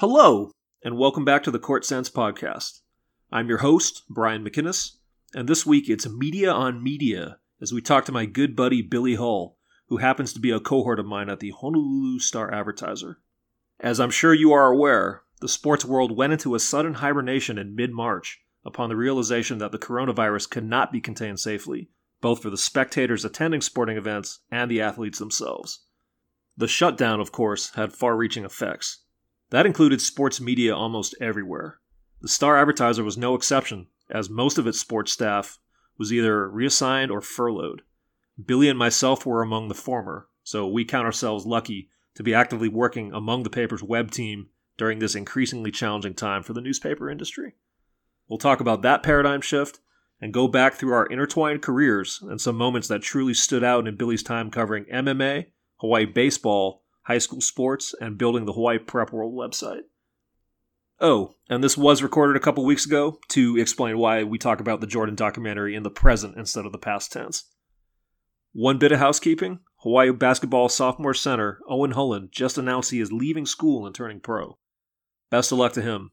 Hello, and welcome back to the Court Sense podcast. I'm your host, Brian McInnis, and this week it's Media on Media as we talk to my good buddy Billy Hull, who happens to be a cohort of mine at the Honolulu Star Advertiser. As I'm sure you are aware, the sports world went into a sudden hibernation in mid March upon the realization that the coronavirus could not be contained safely, both for the spectators attending sporting events and the athletes themselves. The shutdown, of course, had far reaching effects that included sports media almost everywhere. The Star Advertiser was no exception, as most of its sports staff was either reassigned or furloughed. Billy and myself were among the former, so we count ourselves lucky to be actively working among the paper's web team during this increasingly challenging time for the newspaper industry. We'll talk about that paradigm shift and go back through our intertwined careers and some moments that truly stood out in Billy's time covering MMA, Hawaii baseball, high school sports, and building the Hawaii Prep World website. Oh, and this was recorded a couple weeks ago to explain why we talk about the Jordan documentary in the present instead of the past tense. One bit of housekeeping Hawaii basketball sophomore center Owen Hulland just announced he is leaving school and turning pro. Best of luck to him.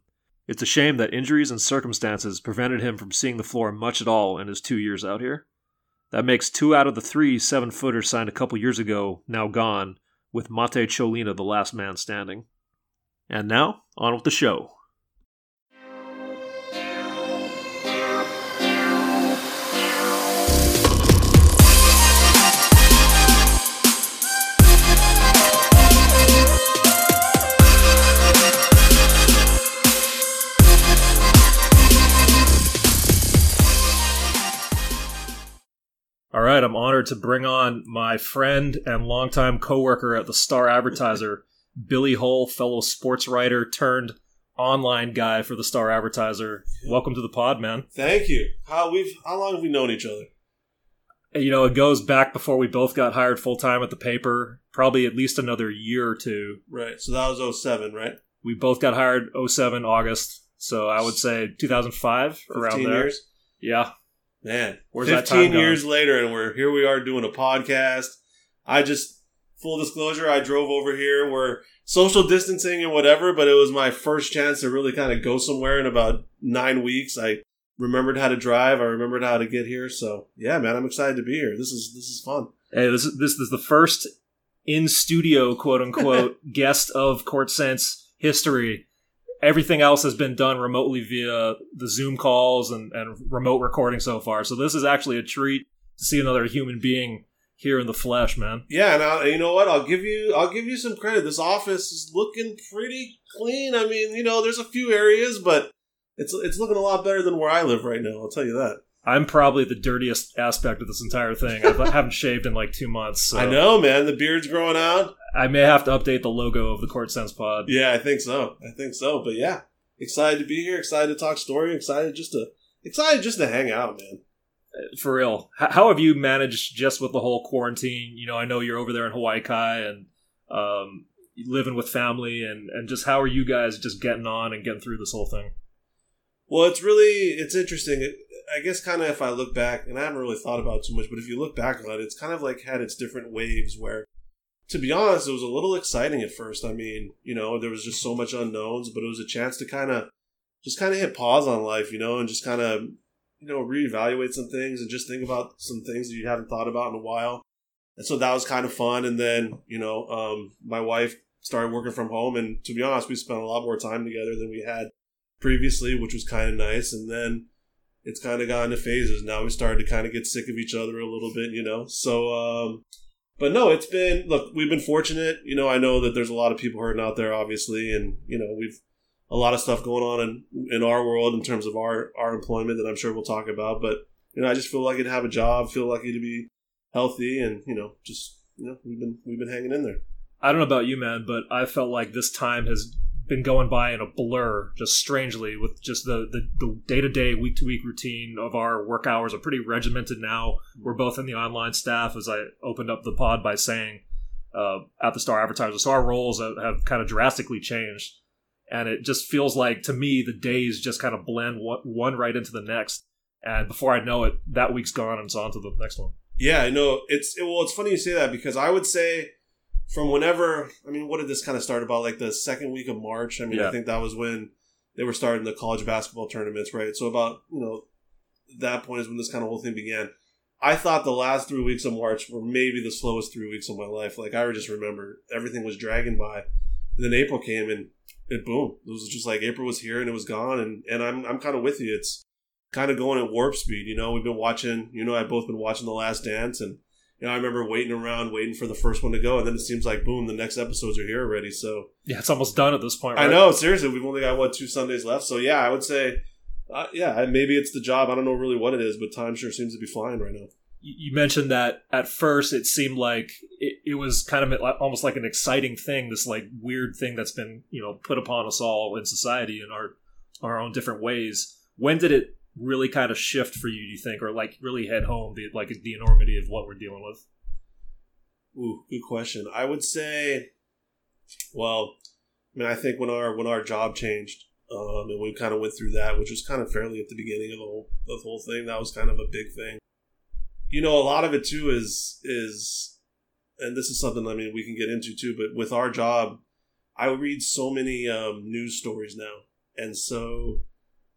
It's a shame that injuries and circumstances prevented him from seeing the floor much at all in his two years out here. That makes two out of the three seven footers signed a couple years ago now gone, with Mate Cholina the last man standing. And now, on with the show. All right, I'm honored to bring on my friend and longtime coworker at the Star Advertiser, Billy Hull, fellow sports writer turned online guy for the Star Advertiser. Welcome to the pod, man. Thank you. How we've how long have we known each other? You know, it goes back before we both got hired full time at the paper, probably at least another year or two. Right. So that was 07, right? We both got hired 07 August, so I would say 2005 around there. years. Yeah. Man, Where's that 15 time years later, and we're here. We are doing a podcast. I just full disclosure, I drove over here. We're social distancing and whatever, but it was my first chance to really kind of go somewhere in about nine weeks. I remembered how to drive. I remembered how to get here. So yeah, man, I'm excited to be here. This is this is fun. Hey, this is this is the first in studio quote unquote guest of Court Sense history. Everything else has been done remotely via the Zoom calls and, and remote recording so far. So this is actually a treat to see another human being here in the flesh, man. Yeah, and I, you know what? I'll give you I'll give you some credit. This office is looking pretty clean. I mean, you know, there's a few areas, but it's it's looking a lot better than where I live right now. I'll tell you that. I'm probably the dirtiest aspect of this entire thing. I haven't shaved in like two months. So I know, man. The beard's growing out. I may have to update the logo of the Court Sense Pod. Yeah, I think so. I think so. But yeah, excited to be here. Excited to talk story. Excited just to excited just to hang out, man. For real. How have you managed just with the whole quarantine? You know, I know you're over there in Hawaii Kai and um, living with family, and, and just how are you guys just getting on and getting through this whole thing? Well, it's really it's interesting. It, I guess kind of if I look back, and I haven't really thought about it too much, but if you look back on it, it's kind of like had its different waves. Where, to be honest, it was a little exciting at first. I mean, you know, there was just so much unknowns, but it was a chance to kind of just kind of hit pause on life, you know, and just kind of you know reevaluate some things and just think about some things that you haven't thought about in a while. And so that was kind of fun. And then you know, um, my wife started working from home, and to be honest, we spent a lot more time together than we had previously, which was kind of nice. And then it's kind of gone to phases. Now we started to kind of get sick of each other a little bit, you know. So, um, but no, it's been look, we've been fortunate. You know, I know that there's a lot of people hurting out there, obviously, and you know, we've a lot of stuff going on in in our world in terms of our our employment that I'm sure we'll talk about. But you know, I just feel lucky to have a job, feel lucky to be healthy, and you know, just you know, we've been we've been hanging in there. I don't know about you, man, but I felt like this time has been going by in a blur, just strangely, with just the the day to day, week to week routine of our work hours are pretty regimented now. We're both in the online staff, as I opened up the pod by saying uh, at the Star Advertiser. So our roles have, kind of drastically changed, and it just feels like to me the days just kind of blend one, one right into the next, and before I know it, that week's gone and it's on to the next one. Yeah, I know. It's it, well, it's funny you say that because I would say from whenever I mean, what did this kind of start about? Like the second week of March. I mean, Yeah. I think that was when they were starting the college basketball tournaments, right? So about you know that point is when this kind of whole thing began. I thought the last three weeks of March were maybe the slowest three weeks of my life. Like I just remember everything was dragging by. And then April came and it boom. It was just like April was here and it was gone and, and I'm I'm kinda with you. It's kind of going at warp speed, you know. We've been watching you know, I've both been watching The Last Dance and you know, I remember waiting around, waiting for the first one to go, and then it seems like boom, the next episodes are here already. So Yeah, it's almost done at this point. Right? I know, seriously, we've only got what two Sundays left. So yeah, I would say, uh, yeah, maybe it's the job. I don't know really what it is, but time sure seems to be flying right now. You mentioned that at first it seemed like it, it was kind of almost like an exciting thing, this like weird thing that's been you know put upon us all in society in our our own different ways. When did it really kind of shift for you? Do you think, or like really head home the like the enormity of what we're dealing with? Ooh, good question. I would say, well, I mean, I think when our when our job changed, um, and we kind of went through that, which was kind of fairly at the beginning of the whole of the whole thing. That was kind of a big thing. You know, a lot of it too is is, and this is something I mean we can get into too. But with our job, I read so many um, news stories now, and so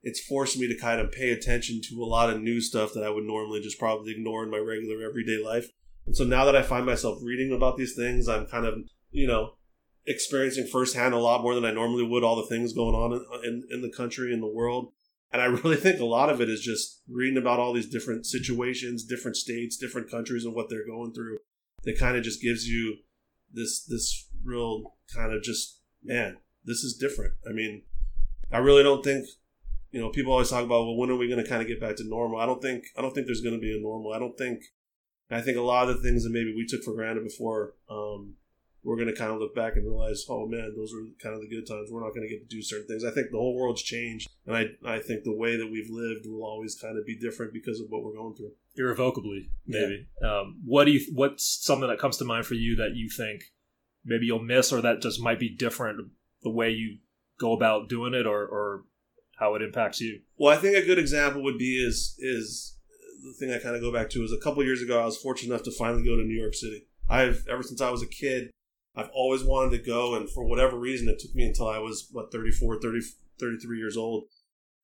it's forced me to kind of pay attention to a lot of new stuff that I would normally just probably ignore in my regular everyday life. And so now that I find myself reading about these things, I'm kind of, you know, experiencing firsthand a lot more than I normally would all the things going on in, in, in the country, in the world. And I really think a lot of it is just reading about all these different situations, different states, different countries, and what they're going through. That kind of just gives you this this real kind of just man, this is different. I mean, I really don't think you know people always talk about well when are we going to kind of get back to normal? I don't think I don't think there's going to be a normal. I don't think I think a lot of the things that maybe we took for granted before, um, we're going to kind of look back and realize, oh man, those were kind of the good times. We're not going to get to do certain things. I think the whole world's changed, and I I think the way that we've lived will always kind of be different because of what we're going through. irrevocably maybe um, what do you what's something that comes to mind for you that you think maybe you'll miss or that just might be different the way you go about doing it or, or how it impacts you Well, I think a good example would be is is the thing I kind of go back to is a couple years ago I was fortunate enough to finally go to New York City. I've ever since I was a kid, I've always wanted to go, and for whatever reason, it took me until I was what 34, 30, 33 years old,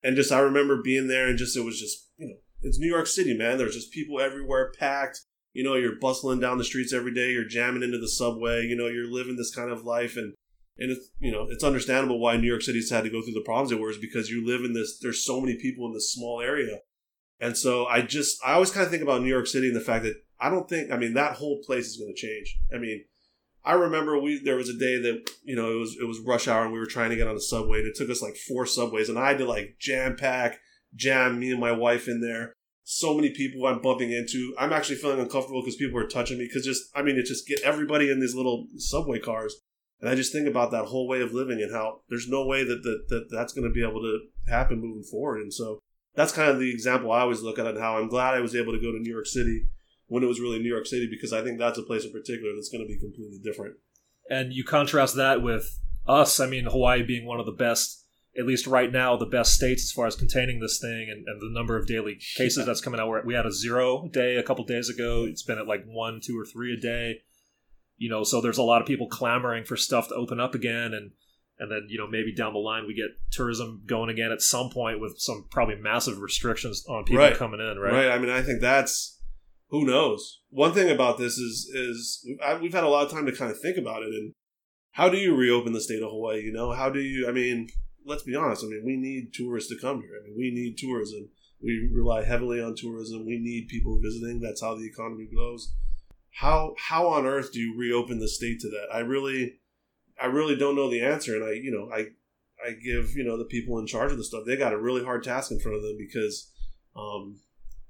and just I remember being there, and just it was just you know it's New York City, man. There's just people everywhere, packed. You know, you're bustling down the streets every day. You're jamming into the subway. You know, you're living this kind of life, and and it's you know it's understandable why New York City's had to go through the problems it was because you live in this. There's so many people in this small area, and so I just I always kind of think about New York City and the fact that I don't think I mean that whole place is going to change. I mean, I remember we there was a day that you know it was it was rush hour and we were trying to get on the subway and it took us like four subways and I had to like jam pack jam me and my wife in there. So many people I'm bumping into. I'm actually feeling uncomfortable because people are touching me because just I mean it just get everybody in these little subway cars. And I just think about that whole way of living and how there's no way that that, that that's going to be able to happen moving forward. And so that's kind of the example I always look at and how I'm glad I was able to go to New York City when it was really New York City because I think that's a place in particular that's going to be completely different. and you contrast that with us i mean hawaii being one of the best at least right now the best states as far as containing this thing and, and the number of daily cases Yeah. that's coming out We're- we had a zero day a couple days ago it's been at like one two or three a day you know so there's a lot of people clamoring for stuff to open up again and and then you know maybe down the line we get tourism going again at some point with some probably massive restrictions on people Right. coming in Right. right, I mean, I think that's who knows. One thing about this is is I, we've had a lot of time to kind of think about it and how do you reopen the state of Hawaii? You know, how do you? I mean, let's be honest. I mean, we need tourists to come here. I mean, we need tourism. We rely heavily on tourism. We need people visiting. That's how the economy grows. How how on earth do you reopen the state to that? I really, I really don't know the answer. And I, you know, I I give you know the people in charge of the stuff. They got a really hard task in front of them because, um,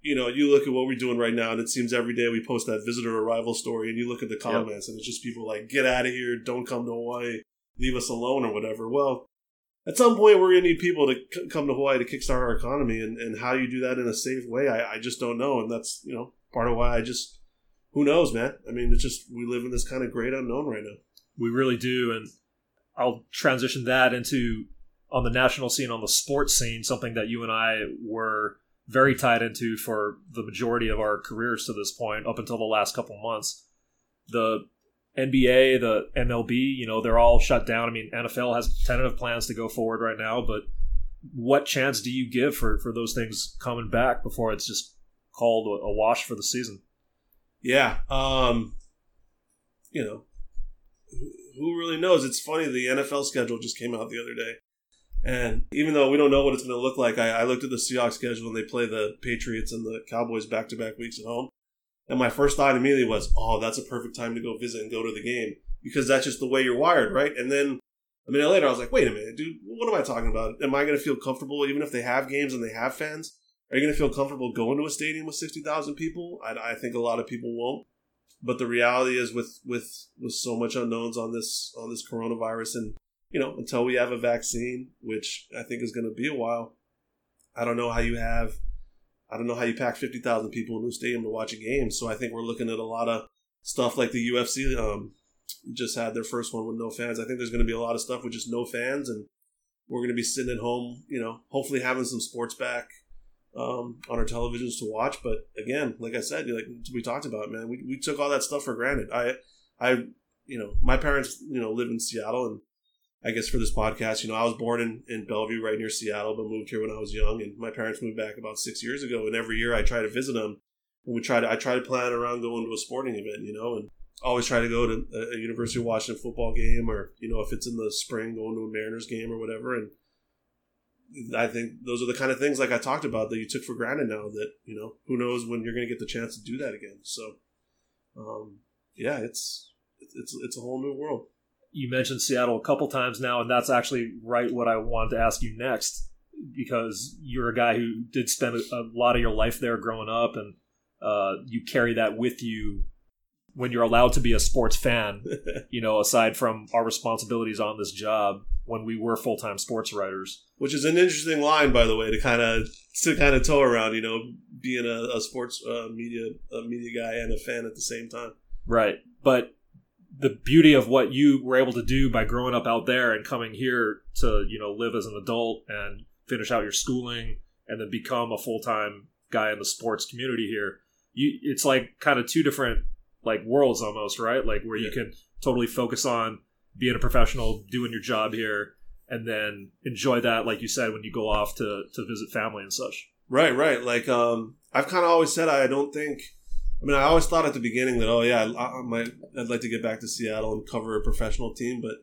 you know, you look at what we're doing right now, and it seems every day we post that visitor arrival story, and you look at the comments, and it's just people like, "Get out of here! Don't come to Hawaii! Leave us alone!" or whatever. Well, at some point, we're gonna need people to c- come to Hawaii to kickstart our economy, and, and how you do that in a safe way, I, I just don't know, and that's you know part of why I just who knows, man. I mean, it's just we live in this kind of great unknown right now. We really do, and I'll transition that into on the national scene, on the sports scene, something that you and I were very tied into for the majority of our careers to this point, up until the last couple months. The NBA, the MLB, you know, they're all shut down. I mean, NFL has tentative plans to go forward right now, but what chance do you give for, for those things coming back before it's just called a, wash for the season? Yeah. Um, you know, who really knows? It's funny. The NFL schedule just came out the other day. And even though we don't know what it's going to look like, I, I looked at the Seahawks schedule and they play the Patriots and the Cowboys back to back weeks at home. And my first thought immediately was, oh, that's a perfect time to go visit and go to the game because that's just the way you're wired, right? And then a minute later, I was like, wait a minute, dude, what am I talking about? Am I going to feel comfortable even if they have games and they have fans? Are you going to feel comfortable going to a stadium with 60,000 people? I, I think a lot of people won't. But the reality is with, with, with so much unknowns on this, on this coronavirus and you know, until we have a vaccine, which I think is going to be a while. I don't know how you have, I don't know how you pack 50,000 people in a stadium to watch a game. So I think we're looking at a lot of stuff like the UFC um, just had their first one with no fans. I think there's going to be a lot of stuff with just no fans, and we're going to be sitting at home, you know, hopefully having some sports back um, on our televisions to watch. But again, like I said, like we talked about, man, we, we took all that stuff for granted. I, I, you know, my parents, you know, live in Seattle and I guess for this podcast, you know, I was born in, in Bellevue, right near Seattle, but moved here when I was young, and my parents moved back about six years ago. And every year I try to visit them, and we try to I try to plan around going to a sporting event, you know, and always try to go to a, University of Washington football game, or you know, if it's in the spring, going to a Mariners game or whatever. And I think those are the kind of things like I talked about that you took for granted now. That you know, who knows when you're going to get the chance to do that again. So, um, yeah, it's it's it's a whole new world you mentioned Seattle a couple times now, and that's actually right what I wanted to ask you next because you're a guy who did spend a, a lot of your life there growing up, and uh, you carry that with you when you're allowed to be a sports fan. you know, aside from our responsibilities on this job when we were full time sports writers, which is an interesting line, by the way, to kind of to kind of toe around. You know, being a, a sports uh, media a media guy and a fan at the same time. Right, but the beauty of what you were able to do by growing up out there and coming here to you know live as an adult and finish out your schooling and then become a full-time guy in the sports community here you it's like kind of two different like worlds almost right like where yeah. you can totally focus on being a professional doing your job here and then enjoy that like you said when you go off to to visit family and such right right like um i've kind of always said i don't think I mean, I always thought at the beginning that, oh yeah, I, I might, I'd like to get back to Seattle and cover a professional team. But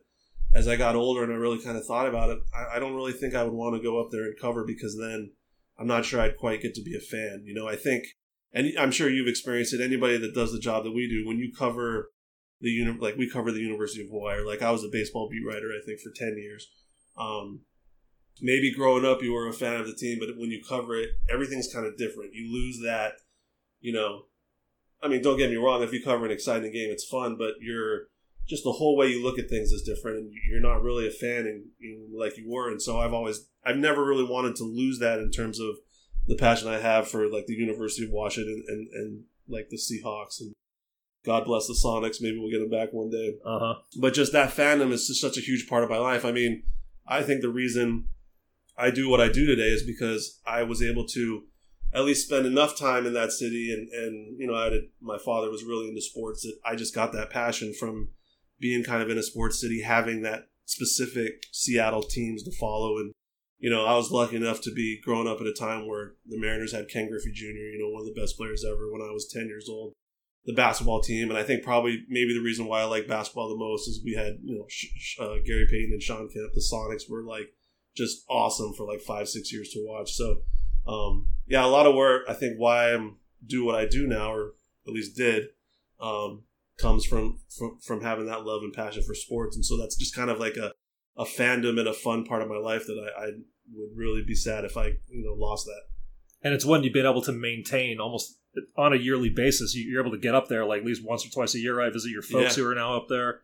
as I got older and I really kind of thought about it, I, I don't really think I would want to go up there and cover because then I'm not sure I'd quite get to be a fan. You know, I think, and I'm sure you've experienced it. Anybody that does the job that we do, when you cover the uni, like we cover the University of Hawaii, or like I was a baseball beat writer, I think for ten years. Um, maybe growing up you were a fan of the team, but when you cover it, everything's kind of different. You lose that, you know, I mean, don't get me wrong. If you cover an exciting game, it's fun, but you're just the whole way you look at things is different, and you're not really a fan, and know, like you were. And so I've always, I've never really wanted to lose that in terms of the passion I have for like the University of Washington and, and, and like the Seahawks and God bless the Sonics. Maybe we'll get them back one day. Uh-huh. But just that fandom is just such a huge part of my life. I mean, I think the reason I do what I do today is because I was able to at least spend enough time in that city and and you know I my father was really into sports that I just got that passion from being kind of in a sports city having that specific Seattle teams to follow and you know I was lucky enough to be growing up at a time where the Mariners had Ken Griffey Jr. you know one of the best players ever when I was 10 years old the basketball team and I think probably maybe the reason why I like basketball the most is we had you know uh, Gary Payton and Sean Kemp the Sonics were like just awesome for like 5 6 years to watch. So um, yeah, a lot of where I think why I'm do what I do now, or at least did, um, comes from, from from having that love and passion for sports, and so that's just kind of like a, a fandom and a fun part of my life that I, I would really be sad if I you know lost that. And it's one you've been able to maintain almost on a yearly basis. You're able to get up there like at least once or twice a year. I visit your folks yeah. who are now up there.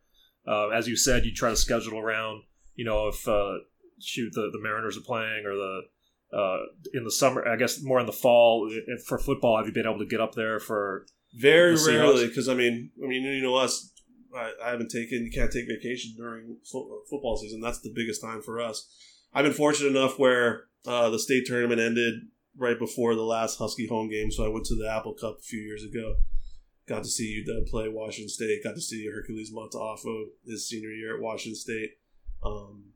Uh, as you said, you try to schedule around. You know, if uh, shoot the the Mariners are playing or the uh, in the summer. I guess more in the fall for football. Have you been able to get up there for very the rarely? Because I mean, I mean, you know us. I, I, haven't taken. You can't take vacation during fo- football season. That's the biggest time for us. I've been fortunate enough where uh, the state tournament ended right before the last Husky home game, so I went to the Apple Cup a few years ago. got to see UW play Washington State. Got to see Hercules Mata'afa his senior year at Washington State. Um,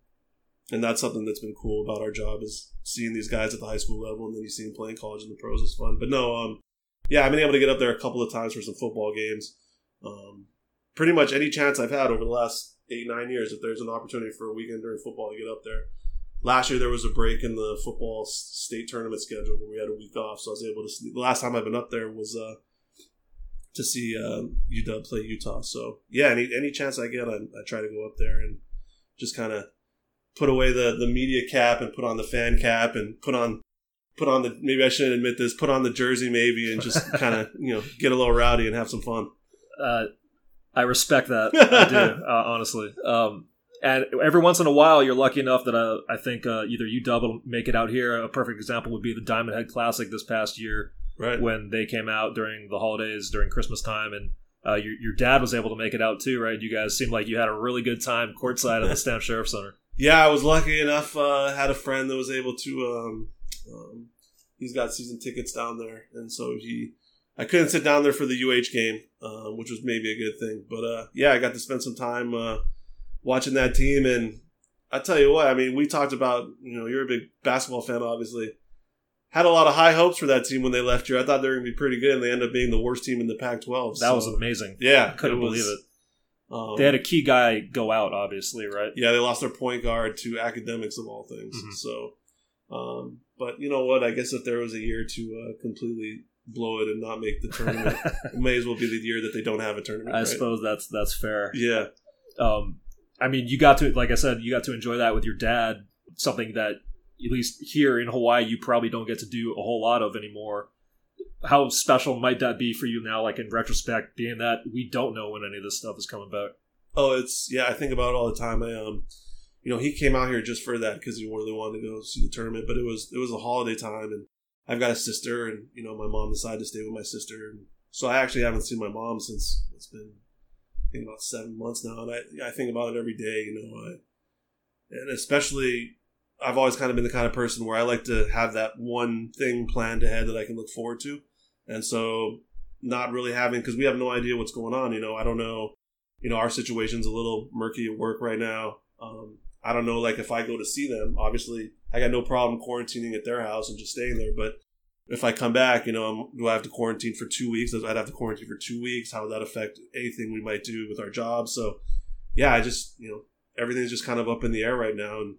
and that's something that's been cool about our job is seeing these guys at the high school level, and then you see them playing college and the pros is fun. But no, um, yeah, I've been able to get up there a couple of times for some football games. Um, pretty much any chance I've had over the last eight nine years, if there's an opportunity for a weekend during football to get up there. Last year there was a break in the football state tournament schedule where we had a week off, so I was able to. See, the last time I've been up there was uh, to see uh, UW play Utah. So yeah, any any chance I get, I, I try to go up there and just kind of put away the the media cap and put on the fan cap and put on put on the maybe I shouldn't admit this put on the jersey maybe and just kind of you know get a little rowdy and have some fun. Uh, I respect that. I do uh, honestly. Um, and every once in a while, you're lucky enough that uh, I think uh, either you double make it out here. A perfect example would be the Diamond Head Classic this past year, right? When they came out during the holidays, during Christmas time, and uh, your, your dad was able to make it out too, right? You guys seemed like you had a really good time courtside at the Stan Sheriff Center. Yeah, I was lucky enough. Uh, had a friend that was able to. Um, um, he's got season tickets down there, and so he. I couldn't sit down there for the UH game, uh, which was maybe a good thing. But uh, yeah, I got to spend some time uh, watching that team, and I tell you what, I mean, we talked about. You know, you're a big basketball fan, obviously had a lot of high hopes for that team when they left here. I thought they were going to be pretty good, and they ended up being the worst team in the Pac-12. That so, was amazing. Yeah, couldn't it was, believe it. Um, they had a key guy go out, obviously, right? Yeah, they lost their point guard to academics of all things. Mm-hmm. So, um, but you know what? I guess if there was a year to uh, completely blow it and not make the tournament, it may as well be the year that they don't have a tournament. I right? suppose that's that's fair. Yeah. Um, I mean, you got to, like I said, you got to enjoy that with your dad. Something that at least here in Hawaii, you probably don't get to do a whole lot of anymore. How special might that be for you now, like in retrospect, being that we don't know when any of this stuff is coming back? Oh, it's yeah, I think about it all the time. I um, you know, he came out here just for that because he really wanted to go see the tournament. But it was it was a holiday time, and I've got a sister, and you know, my mom decided to stay with my sister, and so I actually haven't seen my mom since it's been think about seven months now, and I I think about it every day, you know, I, and especially I've always kind of been the kind of person where I like to have that one thing planned ahead that I can look forward to. And so not really having because we have no idea what's going on, you know, I don't know, you know, our situation's a little murky at work right now. Um, I don't know like if I go to see them, obviously I got no problem quarantining at their house and just staying there, but if I come back, you know, I'm, do I have to quarantine for two weeks? I'd have to quarantine for two weeks. How would that affect anything we might do with our jobs? So, yeah, I just, you know, everything's just kind of up in the air right now. And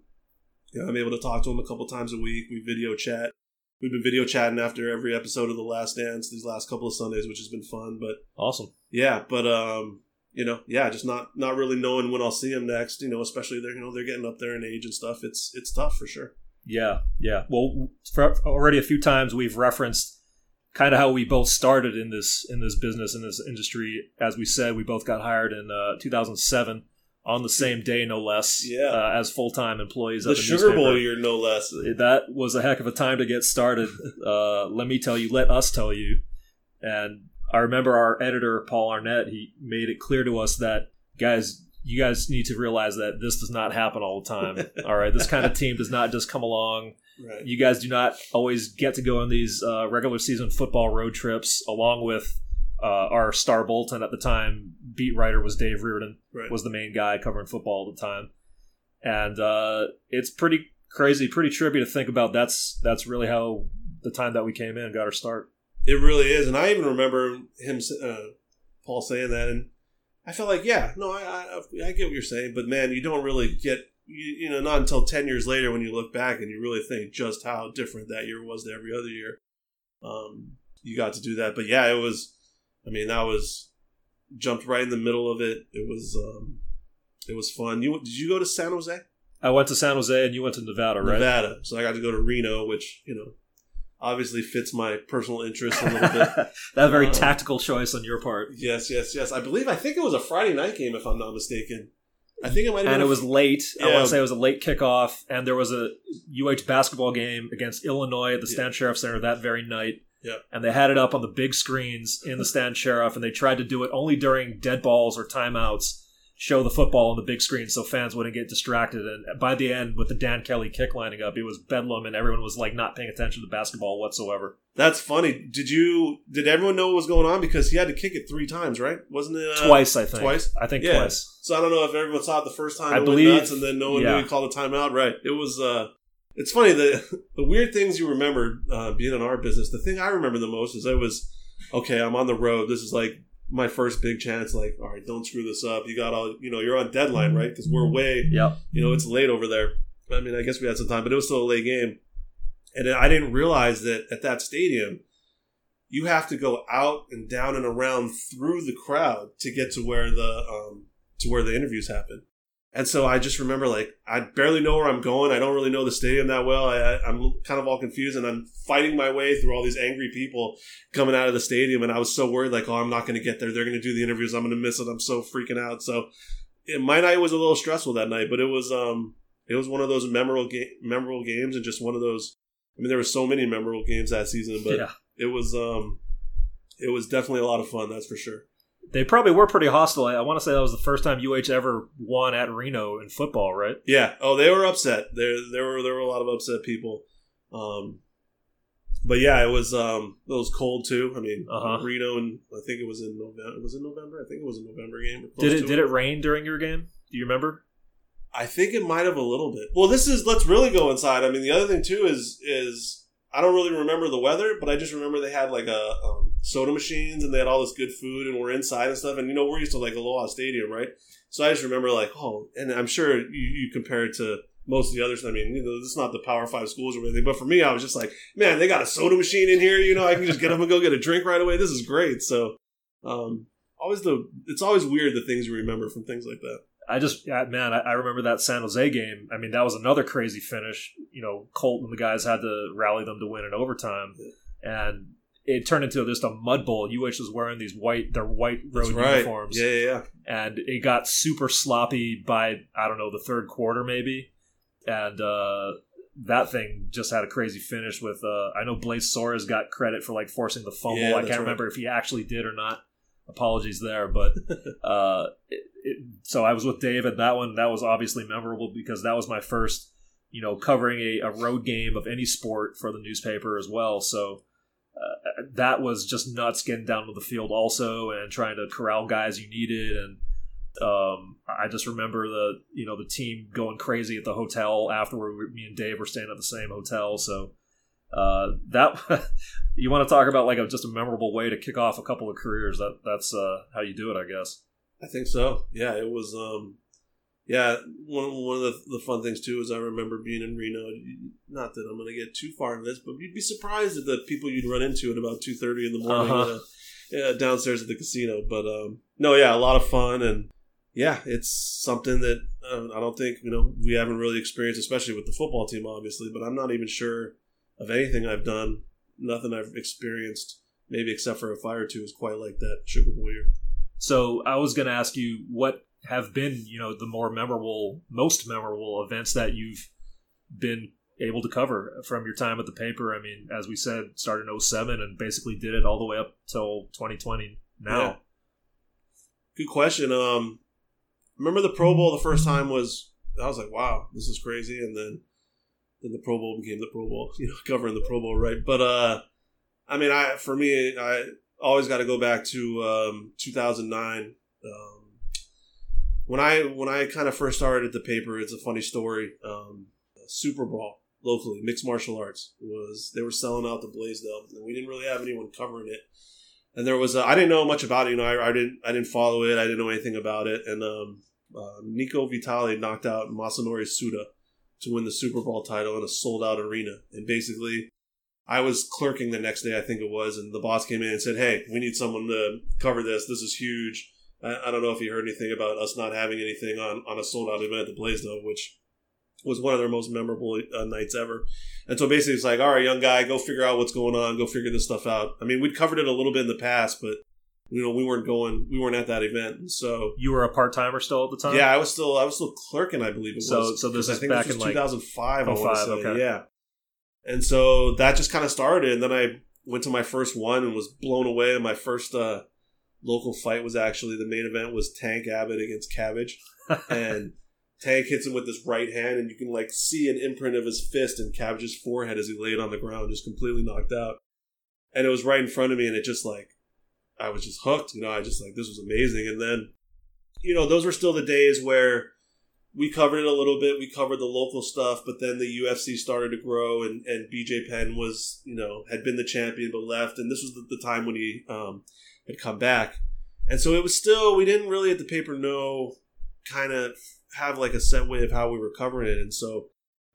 you know, I'm able to talk to him a couple times a week. We video chat. We've been video chatting after every episode of The Last Dance these last couple of Sundays, which has been fun. But awesome, yeah. But um, you know, yeah, just not not really knowing when I'll see him next. You know, especially they're you know they're getting up there in age and stuff. It's it's tough for sure. Yeah, yeah. Well, already a few times we've referenced kind of how we both started in this in this business in this industry. As we said, we both got hired in uh, 2007 on the same day, no less. Yeah. Uh, as full time employees. Of the Sugar Bowl year, no less. That was a heck of a time to get started. uh, let me tell you. Let us tell you. And I remember our editor Paul Arnett. He made it clear to us that guys, you guys need to realize that this does not happen all the time. all right, this kind of team does not just come along. Right. You guys do not always get to go on these uh, regular season football road trips along with uh, our Star-Bulletin at the time beat writer was Dave Reardon, right. was the main guy covering football at the time, and uh, it's pretty crazy, pretty trippy to think about. That's that's really how the time that we came in got our start. It really is, and I even remember him, uh, Paul saying that, and I felt like, yeah, no, I, I, I get what you're saying, but man, you don't really get, you, you know, not until ten years later when you look back and you really think just how different that year was to every other year. Um, you got to do that, but yeah, it was I mean, that was jumped right in the middle of it. It was um, it was fun. You did you go to San Jose? I went to San Jose, and you went to Nevada, right? Nevada. So I got to go to Reno, which you know obviously fits my personal interest a little bit. That's a very uh, tactical choice on your part. Yes, yes, yes. I believe I think it was a Friday night game, if I'm not mistaken. I think it might have and it was late. Yeah. I want to say it was a late kickoff, and there was a UH basketball game against Illinois at the Stan Sheriff Center that very night. Yeah. And they had it up on the big screens in the Stan Sheriff, and they tried to do it only during dead balls or timeouts, show the football on the big screen so fans wouldn't get distracted. And by the end, with the Dan Kelly kick lining up, it was bedlam, and everyone was like not paying attention to the basketball whatsoever. That's funny. Did you? Did everyone know what was going on? Because he had to kick it three times, right? Wasn't it uh, twice? I think twice. I think Yeah. twice. So I don't know if everyone saw it the first time. I believe- nuts, and then no one yeah. he called a timeout. Right. It was. uh It's funny the the weird things you remember uh, being in our business. The thing I remember the most is I was okay. I'm on the road. This is like my first big chance. Like, all right, don't screw this up. You got all. You know, you're on deadline, right? Because we're way. Yep. You know, it's late over there. I mean, I guess we had some time, but it was still a late game. And I didn't realize that at that stadium, you have to go out and down and around through the crowd to get to where the um, to where the interviews happen. And so I just remember like I barely know where I'm going. I don't really know the stadium that well. I, I'm kind of all confused, and I'm fighting my way through all these angry people coming out of the stadium. And I was so worried, like, oh, I'm not going to get there. They're going to do the interviews. I'm going to miss it. I'm so freaking out. So it, my night was a little stressful that night, but it was um it was one of those memorable ga- memorable games, and just one of those. I mean, there were so many memorable games that season, but yeah. it was um it was definitely a lot of fun. That's for sure. They probably were pretty hostile. I, I want to say that was the first time UH ever won at Reno in football, right? Yeah. Oh, they were upset. There, there were there were a lot of upset people. Um, but yeah, it was um, it was cold too. I mean, Uh-huh. Reno, and I think it was in November. Was it November? I think it was a November game. Did it did it rain during your game? Do you remember? I think it might have a little bit. Well, this is let's really go inside. I mean, the other thing too is is I don't really remember the weather, but I just remember they had like a um, soda machines and they had all this good food and we're inside and stuff. And you know, we're used to like a Aloha Stadium, right? So I just remember like, oh, and I'm sure you, you compare it to most of the others. I mean, you know, is not the Power Five schools or anything, but for me, I was just like, man, they got a soda machine in here. You know, I can just get up and go get a drink right away. This is great. So, um, always the it's always weird the things you remember from things like that. I just, man, I, I remember that San Jose game. I mean, that was another crazy finish. You know, Colt and the guys had to rally them to win in overtime, and it turned into just a mud bowl. UH was wearing these white, their white road right. uniforms, Yeah, yeah, yeah. and it got super sloppy by I don't know the third quarter maybe, and uh, that thing just had a crazy finish. With uh, I know Blaze Soares got credit for like forcing the fumble. Yeah, I can't right. remember if he actually did or not. Apologies there, but uh, it, it, so I was with Dave at that one. That was obviously memorable because that was my first, you know, covering a, a road game of any sport for the newspaper as well. So that was just nuts getting down to the field also and trying to corral guys you needed and um, I just remember the you know the team going crazy at the hotel afterward. Me and Dave were staying at the same hotel, so uh, that you want to talk about like a, just a memorable way to kick off a couple of careers. That that's uh, how you do it, I guess. I think so. Yeah, it was. um Yeah, one one of the, the fun things too is I remember being in Reno. Not that I'm going to get too far into this, but you'd be surprised at the people you'd run into at about two thirty in the morning Uh-huh. uh, yeah, downstairs at the casino. But um no, yeah, a lot of fun and yeah, it's something that um, I don't think you know we haven't really experienced, especially with the football team, obviously. But I'm not even sure of anything I've done. Nothing I've experienced, maybe except for a fire or two, is quite like that Sugar Bowl year. So I was going to ask you what have been you know the more memorable, most memorable events that you've been able to cover from your time at the paper. I mean, as we said, started in 07 and basically did it all the way up till 2020 now. Yeah. Good question. Um, remember the Pro Bowl the first time was I was like, wow, this is crazy, and then then the Pro Bowl became the Pro Bowl, you know, covering the Pro Bowl, right? But uh, I mean, I for me, I always got to go back to um, 2009. Um, when I when I kind of first started at the paper, it's a funny story. Um, SuperBrawl locally, mixed martial arts was they were selling out the Blaisdell, and we didn't really have anyone covering it and there was I didn't know much about it. You know, I, I didn't I didn't follow it. I didn't know anything about it. And um, uh, Nico Vitale knocked out Masanori Suda to win the SuperBrawl title in a sold out arena. And basically, I was clerking the next day, I think it was, and the boss came in and said, "Hey, we need someone to cover this. This is huge." I, I don't know if you heard anything about us not having anything on on a sold out event at the Blaisdell, which was one of their most memorable uh, nights ever. And so basically, it's like, all right, young guy, go figure out what's going on. Go figure this stuff out. I mean, we'd covered it a little bit in the past, but you know, we weren't going, we weren't at that event. And so, You were a part timer still at the time. yeah, I was still, I was still clerking, I believe it So- was. so this 'Cause I is think back this in, was like, 2005. I want 05, to say, okay. yeah. And so that just kind of started, and then I went to my first one and was blown away. In my first, uh, local fight was actually the main event was Tank Abbott against Cabbage, and Tank hits him with his right hand, and you can like see an imprint of his fist in Cabbage's forehead as he laid on the ground, just completely knocked out. And it was right in front of me, and it just like I was just hooked. You know, I just like this was amazing. And then, you know, those were still the days where we covered it a little bit. We covered the local stuff, but then the UFC started to grow, and, and BJ Penn was, you know, had been the champion but left, and this was the, the time when he um, had come back, and so it was still we didn't really at the paper know, kind of have like a set way of how we were covering it, and so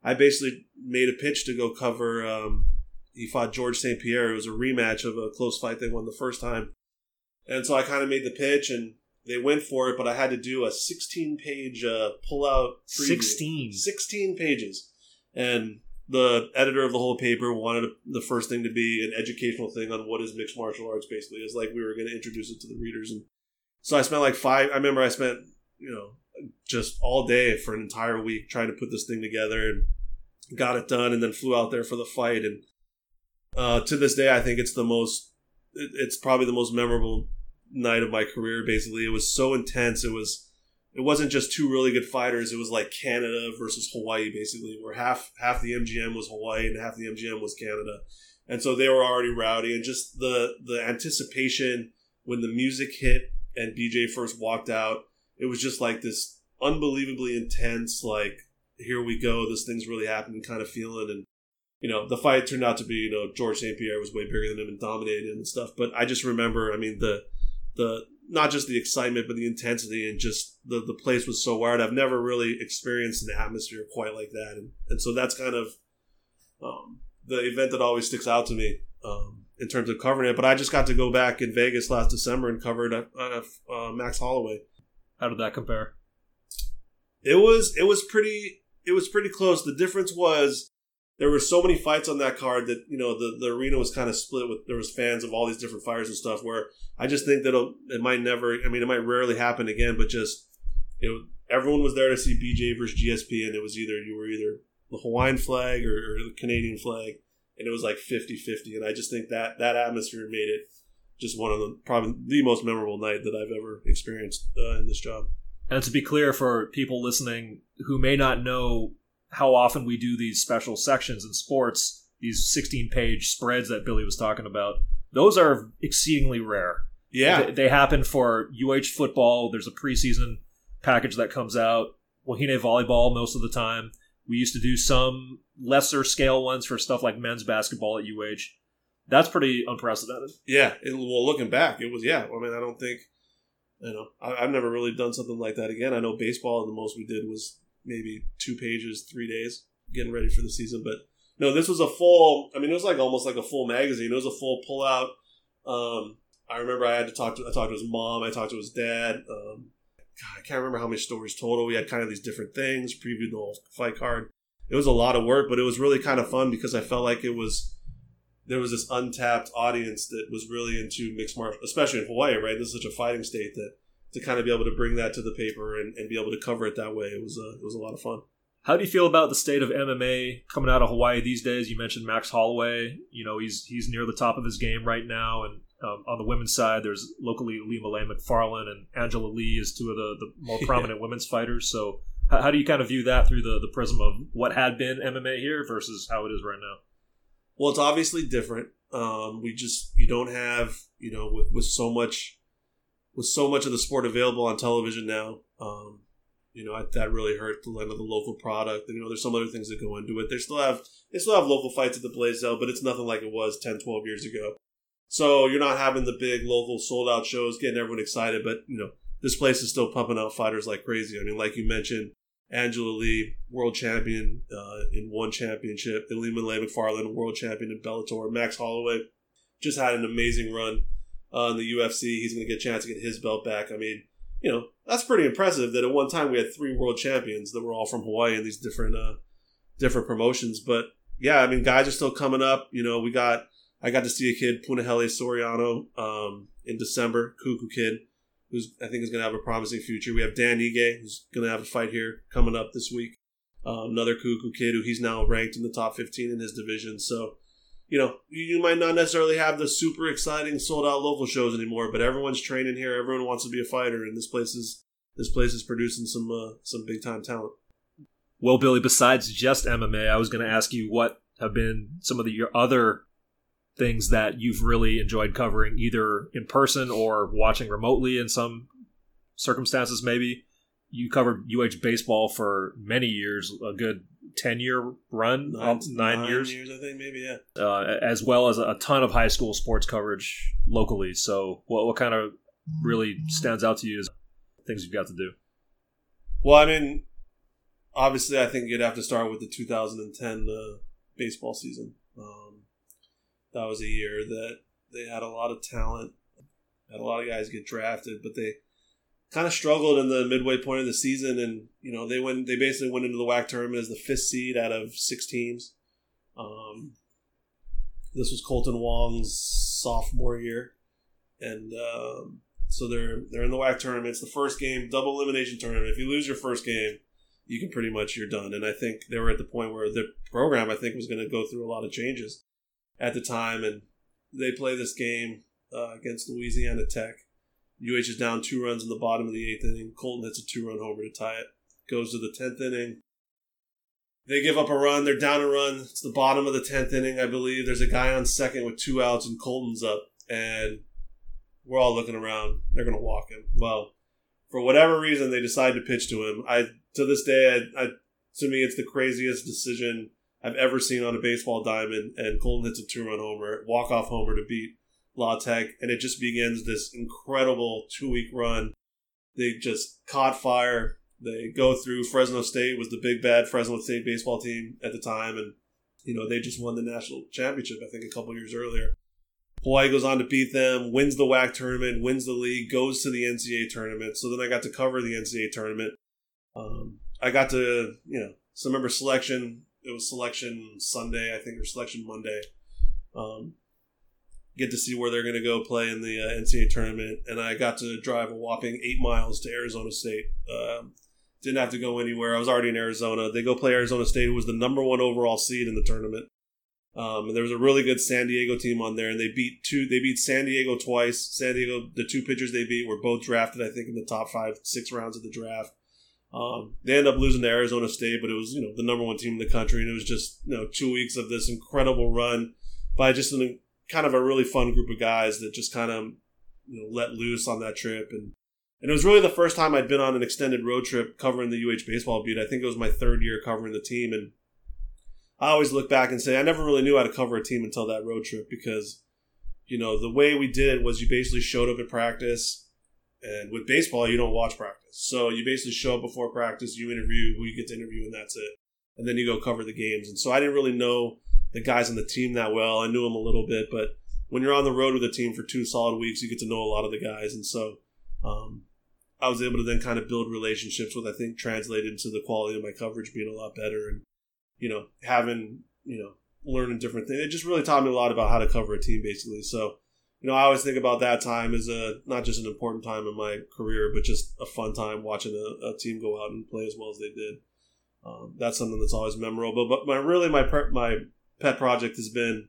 I basically made a pitch to go cover. Um, he fought George St. Pierre. It was a rematch of a close fight they won the first time, and so I kind of made the pitch and they went for it, but I had to do a 16 page uh, pull out. Preview. 16. 16 pages. And the editor of the whole paper wanted the first thing to be an educational thing on what is mixed martial arts, basically. It's like we were going to introduce it to the readers. And so I spent like five, I remember I spent, you know, just all day for an entire week trying to put this thing together and got it done and then flew out there for the fight. And uh, to this day, I think it's the most, it's probably the most memorable night of my career. Basically, it was so intense. It was it wasn't just two really good fighters. It was like Canada versus Hawaii, basically, where half half the MGM was Hawaii and half the MGM was Canada, and so they were already rowdy. And just the the anticipation when the music hit and BJ first walked out, it was just like this unbelievably intense, like here we go, this thing's really happening kind of feeling. And you know, the fight turned out to be, you know, George St. Pierre was way bigger than him and dominated and stuff. But I just remember, I mean, the the not just the excitement but the intensity and just the the place was so wired. I've never really experienced an atmosphere quite like that, and and so that's kind of um, the event that always sticks out to me um, in terms of covering it. But I just got to go back in Vegas last December and covered a, a, a Max Holloway. How did that compare? It was it was pretty it was pretty close. The difference was there were so many fights on that card that you know the, the arena was kind of split with there was fans of all these different fighters and stuff where i just think that it might never i mean it might rarely happen again but just it everyone was there to see bj versus gsp and it was either you were either the hawaiian flag or, or the canadian flag and it was like 50-50 and i just think that that atmosphere made it just one of the probably the most memorable night that i've ever experienced uh, in this job. And to be clear for people listening who may not know how often we do these special sections in sports, these 16 page spreads that Billy was talking about, those are exceedingly rare. Yeah. They, they happen for UH football. There's a preseason package that comes out. Wahine volleyball most of the time. We used to do some lesser scale ones for stuff like men's basketball at UH. That's pretty unprecedented. Yeah. It, well, looking back, it was, yeah. I mean, I don't think, you know, I, I've never really done something like that again. I know baseball, the most we did was maybe two pages, three days, getting ready for the season. But no, this was a full. I mean, it was like almost like a full magazine. It was a full pullout. Um, I remember I had to talk to. I talked to his mom. I talked to his dad. Um, God, I can't remember how many stories total. We had kind of these different things. Previewed the whole fight card. It was a lot of work, but it was really kind of fun because I felt like it was there was this untapped audience that was really into mixed martial, especially in Hawaii. Right, this is such a fighting state that to kind of be able to bring that to the paper and, and be able to cover it that way. It was a, it was a lot of fun. How do you feel about the state of MMA coming out of Hawaii these days? You mentioned Max Holloway. You know he's he's near the top of his game right now, and um, on the women's side, there's locally Ilima-Lei Macfarlane and Angela Lee is two of the, the more prominent yeah. women's fighters. So how, how, do you kind of view that through the, the prism of what had been MMA here versus how it is right now? Well, it's obviously different. Um, we just you don't have you know with with so much with so much of the sport available on television now, um, you know, that really hurt the land of the local product. And, you know, there's some other things that go into it. They still have they still have local fights at the Blaisdell, but it's nothing like it was 10, 12 years ago. So you're not having the big local sold out shows getting everyone excited, but you know, this place is still pumping out fighters like crazy. I mean, like you mentioned, Angela Lee, world champion uh, in one championship, Ilima-Lei Macfarlane, world champion in Bellator, Max Holloway just had an amazing run uh, in the UFC. He's going to get a chance to get his belt back. I mean, you know, that's pretty impressive that at one time we had three world champions that were all from Hawaii in these different uh, different promotions. But yeah, I mean, guys are still coming up. You know, we got I got to see a kid Punahele Soriano um, in December, Cuckoo kid, who's I think is going to have a promising future. We have Dan Ige, who's going to have a fight here coming up this week. Uh, another Cuckoo kid who he's now ranked in the top 15 in his division. So you know, you might not necessarily have the super exciting sold out local shows anymore, but everyone's training here. Everyone wants to be a fighter, and this place is this place is producing some uh, some big time talent. Well, Billy, besides just MMA, I was going to ask you what have been some of the, your other things that you've really enjoyed covering, either in person or watching remotely in some circumstances. Maybe you covered UH baseball for many years, a good 10 year run, Nine, nine, nine years, years, I think, maybe, yeah. uh, as well as a ton of high school sports coverage locally. So, what, what kind of really stands out to you is things you've got to do? Well, I mean, obviously, I think you'd have to start with the 2010 uh, baseball season. Um, that was a year that they had a lot of talent, had a lot of guys get drafted, but they kind of struggled in the midway point of the season, and you know they went they basically went into the WAC tournament as the fifth seed out of six teams. Um, this was Colton Wong's sophomore year, and um, so they're they're in the WAC tournament. It's the first game, double elimination tournament. If you lose your first game, you can pretty much you're done. And I think they were at the point where the program I think was going to go through a lot of changes at the time, and they play this game uh, against Louisiana Tech. UH is down two runs in the bottom of the eighth inning. Colton hits a two run homer to tie it. Goes to the tenth inning. They give up a run. They're down a run. It's the bottom of the tenth inning, I believe. There's a guy on second with two outs, and Colton's up. And we're all looking around. They're going to walk him. Well, for whatever reason, they decide to pitch to him. I to this day, I, I, to me, it's the craziest decision I've ever seen on a baseball diamond. And Colton hits a two run homer, walk off homer to beat La Tech, and it just begins this incredible two week run. They just caught fire. They go through Fresno State was the big bad Fresno State baseball team at the time, and you know they just won the national championship I think a couple years earlier. Hawaii goes on to beat them, wins the WAC tournament, wins the league, goes to the NCAA tournament. So then I got to cover the NCAA tournament. Um, I got to you know so remember selection. It was selection Sunday I think or selection Monday. Um, get to see where they're going to go play in the uh, NCAA tournament, and I got to drive a whopping eight miles to Arizona State. Um, didn't have to go anywhere. I was already in Arizona. They go play Arizona State, who was the number one overall seed in the tournament. Um, and there was a really good San Diego team on there, and they beat two. They beat San Diego twice. San Diego, the two pitchers they beat were both drafted, I think, in the top five, six rounds of the draft. Um, they end up losing to Arizona State, but it was you know the number one team in the country, and it was just you know two weeks of this incredible run by just an kind of a really fun group of guys that just kind of you know let loose on that trip and and it was really the first time I'd been on an extended road trip covering the UH baseball beat. I think it was my third year covering the team and I always look back and say I never really knew how to cover a team until that road trip because you know the way we did it was you basically showed up at practice and with baseball you don't watch practice. So you basically show up before practice, you interview who you get to interview and that's it. And then you go cover the games. And so I didn't really know the guys on the team that well. I knew them a little bit, but when you're on the road with a team for two solid weeks, you get to know a lot of the guys, and so um, I was able to then kind of build relationships with. I think translated into the quality of my coverage being a lot better, and you know having you know learning different things. It just really taught me a lot about how to cover a team, basically. So you know, I always think about that time as a not just an important time in my career, but just a fun time watching a, a team go out and play as well as they did. Um, that's something that's always memorable. But my really my my pet project has been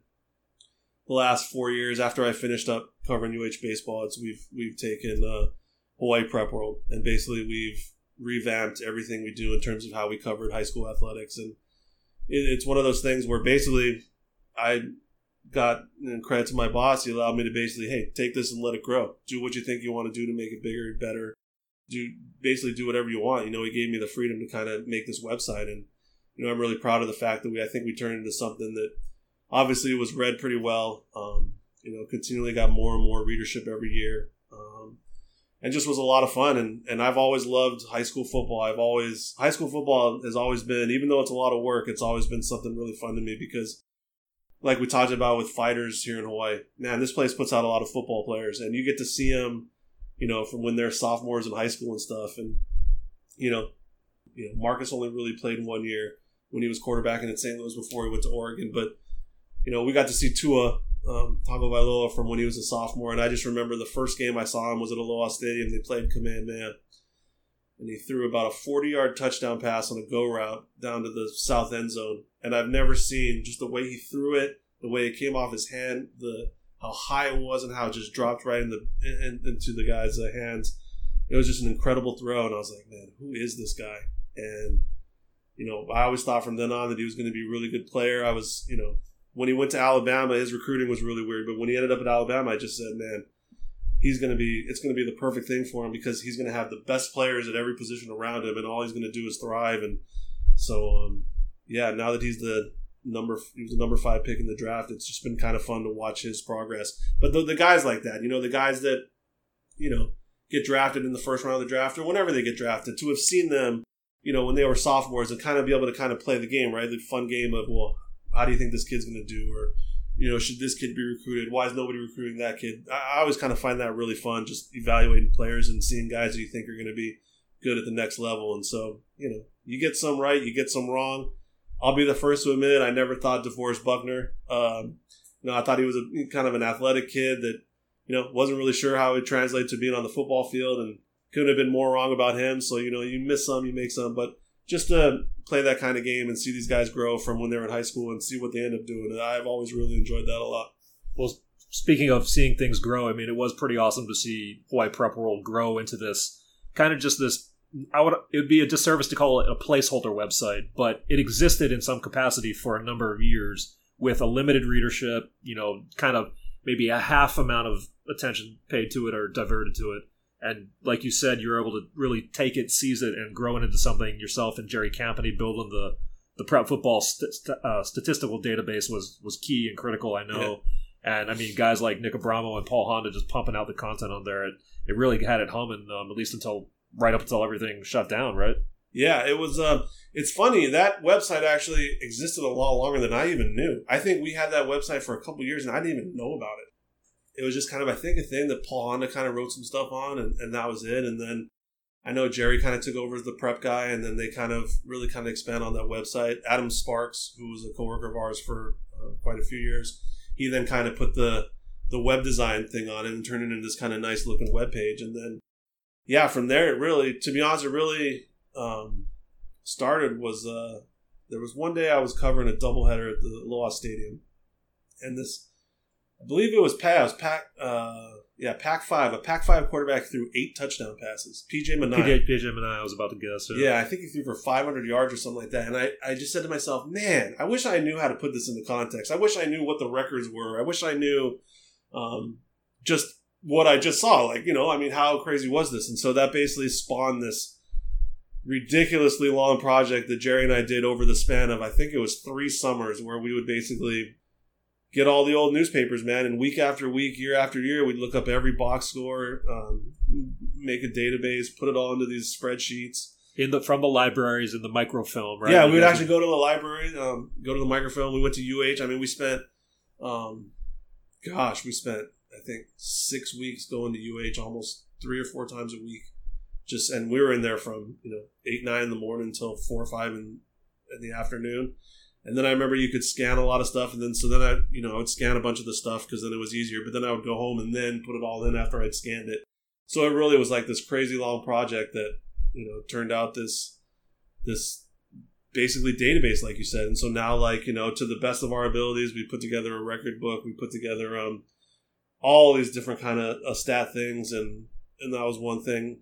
the last four years after I finished up covering UH baseball. It's we've we've taken uh, Hawaii Prep World and basically we've revamped everything we do in terms of how we covered high school athletics and it, it's one of those things where basically I got credit to my boss. He allowed me to basically, hey, take this and let it grow. Do what you think you want to do to make it bigger and better. Do basically do whatever you want. You know, he gave me the freedom to kind of make this website and you know, I'm really proud of the fact that we, I think we turned into something that obviously was read pretty well. Um, you know, continually got more and more readership every year. Um, and just was a lot of fun. And, and I've always loved high school football. I've always, high school football has always been, even though it's a lot of work, it's always been something really fun to me because like we talked about with fighters here in Hawaii, man, this place puts out a lot of football players and you get to see them, you know, from when they're sophomores in high school and stuff. And, you know, you know, Marcus only really played one year when he was quarterbacking at St. Louis before he went to Oregon. But you know, we got to see Tua um, Tagovailoa from when he was a sophomore, and I just remember the first game I saw him was at Aloha Stadium. They played Kamehameha, and he threw about a forty-yard touchdown pass on a go route down to the south end zone. And I've never seen just the way he threw it, the way it came off his hand, the how high it was, and how it just dropped right in the in, into the guy's uh, hands. It was just an incredible throw, and I was like, man, who is this guy? And you know, I always thought from then on that he was going to be a really good player. I was, you know, when he went to Alabama, his recruiting was really weird, but when he ended up at Alabama, I just said, man, he's going to be it's going to be the perfect thing for him because he's going to have the best players at every position around him, and all he's going to do is thrive. And so, um, yeah, now that he's the number he was the number five pick in the draft, it's just been kind of fun to watch his progress. But the, the guys like that, you know, the guys that you know get drafted in the first round of the draft or whenever they get drafted, to have seen them, you know, when they were sophomores and kind of be able to kind of play the game, right? The fun game of well, how do you think this kid's going to do, or you know, should this kid be recruited? Why is nobody recruiting that kid? I, always kind of find that really fun, just evaluating players and seeing guys that you think are going to be good at the next level. And so, you know, you get some right, you get some wrong. I'll be the first to admit I never thought DeForest Buckner. Um, you know, I thought he was a kind of an athletic kid that, you know, wasn't really sure how it would translate to being on the football field and couldn't have been more wrong about him. So, you know, you miss some, you make some, but just to play that kind of game and see these guys grow from when they're in high school and see what they end up doing. I've always really enjoyed that a lot. Well, speaking of seeing things grow, I mean, it was pretty awesome to see Hawaii Prep World grow into this kind of just this. I would it would be a disservice to call it a placeholder website, but it existed in some capacity for a number of years with a limited readership. You know, kind of maybe a half amount of attention paid to it or diverted to it and like you said, you're able to really take it, seize it, and grow it into something yourself. And Jerry Campany building the the prep football st- uh, statistical database was was key and critical. I know, yeah. and I mean guys like Nick Abramo and Paul Honda just pumping out the content on there. It it really had it humming um, at least until right up until everything shut down. Right? Yeah, it was. Uh, it's funny that website actually existed a lot longer than I even knew. I think we had that website for a couple years and I didn't even know about it it was just kind of I think a thing that Paul Honda kind of wrote some stuff on, and, and that was it. And then I know Jerry kind of took over as the prep guy, and then they kind of really kind of expand on that website. Adam Sparks, who was a coworker of ours for uh, quite a few years, he then kind of put the the web design thing on it and turned it into this kind of nice looking web page. And then yeah, from there it really, to be honest, it really um, started was uh, there was one day I was covering a doubleheader at the Aloha Stadium, and this I believe it was Pac. Pac, uh, yeah, Pac five. A Pac five quarterback threw eight touchdown passes. PJ Manaea. PJ, PJ Manaea. I was about to guess. Yeah. yeah, I think he threw for 500 yards or something like that. And I, I just said to myself, man, I wish I knew how to put this into context. I wish I knew what the records were. I wish I knew, um, just what I just saw. Like, you know, I mean, how crazy was this? And so that basically spawned this ridiculously long project that Jerry and I did over the span of I think it was three summers where we would basically get all the old newspapers, man, and week after week, year after year, we'd look up every box score, um, make a database, put it all into these spreadsheets. In the from the libraries in the microfilm, right? Yeah, we would actually go to the library, um, go to the microfilm. We went to UH. I mean, we spent, um, gosh, we spent I think six weeks going to UH, almost three or four times a week. Just and we were in there from you know eight nine in the morning until four or five in in the afternoon and then I remember you could scan a lot of stuff, and then so then I, you know, I would scan a bunch of the stuff because then it was easier. But then I would go home and then put it all in after I'd scanned it. So it really was like this crazy long project that you know turned out this this basically database, like you said. And so now, like you know, to the best of our abilities, we put together a record book. We put together um all these different kind of uh, stat things, and and that was one thing.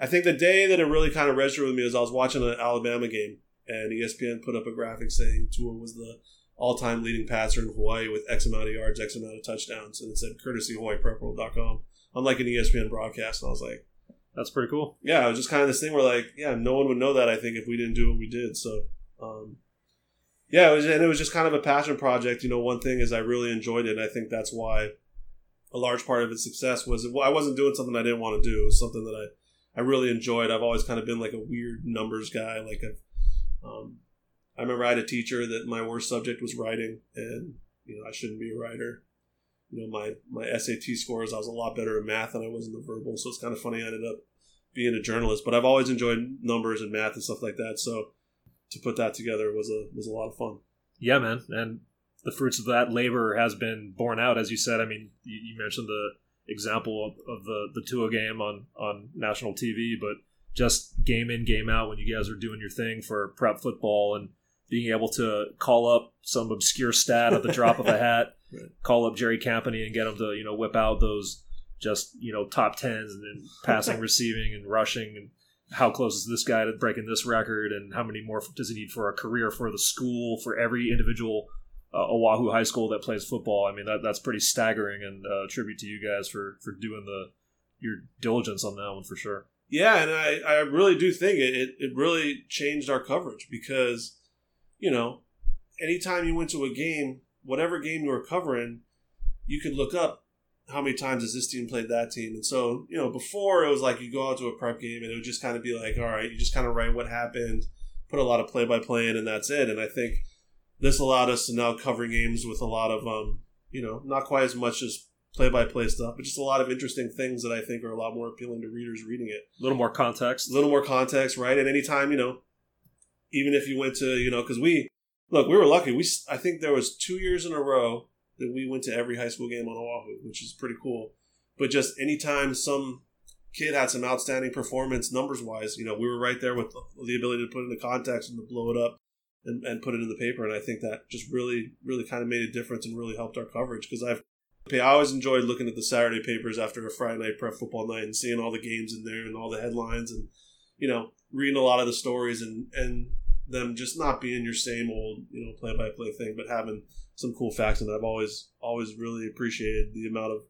I think the day that it really kind of registered with me was I was watching an Alabama game and ESPN put up a graphic saying Tua was the all-time leading passer in Hawaii with X amount of yards, X amount of touchdowns, and it said courtesy HawaiiPrepWorld.com. I'm like an ESPN broadcast, and I was like, "That's pretty cool." Yeah, it was just kind of this thing where like, yeah, no one would know that I think if we didn't do what we did. So, um, yeah, it was, and it was just kind of a passion project. You know, one thing is I really enjoyed it. and I think that's why a large part of its success was I wasn't doing something I didn't want to do. It was something that I I really enjoyed. I've always kind of been like a weird numbers guy. Like I've um, I remember I had a teacher that my worst subject was writing, and you know I shouldn't be a writer. You know my my SAT scores I was a lot better at math than I was in the verbal, so it's kind of funny I ended up being a journalist. But I've always enjoyed numbers and math and stuff like that. So to put that together was a was a lot of fun. Yeah, man, and the fruits of that labor has been borne out, as you said. I mean, you, you mentioned the example of, of the the Tua game on on national TV, but just game in game out when you guys are doing your thing for prep football and being able to call up some obscure stat at the drop of a hat, Right. call up Jerry Campany and get him to you know whip out those just you know top tens and then passing, receiving, and rushing, and how close is this guy to breaking this record, and how many more does he need for a career for the school for every individual uh, Oahu high school that plays football. I mean that that's pretty staggering, and uh, tribute to you guys for for doing the your diligence on that one for sure. Yeah, and I, I really do think it, it, really changed our coverage because, you know, anytime you went to a game, whatever game you were covering, you could look up how many times has this team played that team. And so, you know, before it was like you go out to a prep game and it would just kind of be like, all right, you just kind of write what happened, put a lot of play by play in, and that's it. And I think this allowed us to now cover games with a lot of, um, you know, not quite as much as play by play stuff, but just a lot of interesting things that I think are a lot more appealing to readers reading it. A little more context. A little more context, right? And anytime, you know, even if you went to, you know, because we, look, we were lucky. We, I think there was two years in a row that we went to every high school game on Oahu, which is pretty cool. But just anytime some kid had some outstanding performance numbers wise, you know, we were right there with the ability to put it into context and to blow it up and, and put it in the paper. And I think that just really, really kind of made a difference and really helped our coverage because I've I always enjoyed looking at the Saturday papers after a Friday night prep football night and seeing all the games in there and all the headlines and you know reading a lot of the stories and and them just not being your same old you know play by play thing, but having some cool facts. And I've always always really appreciated the amount of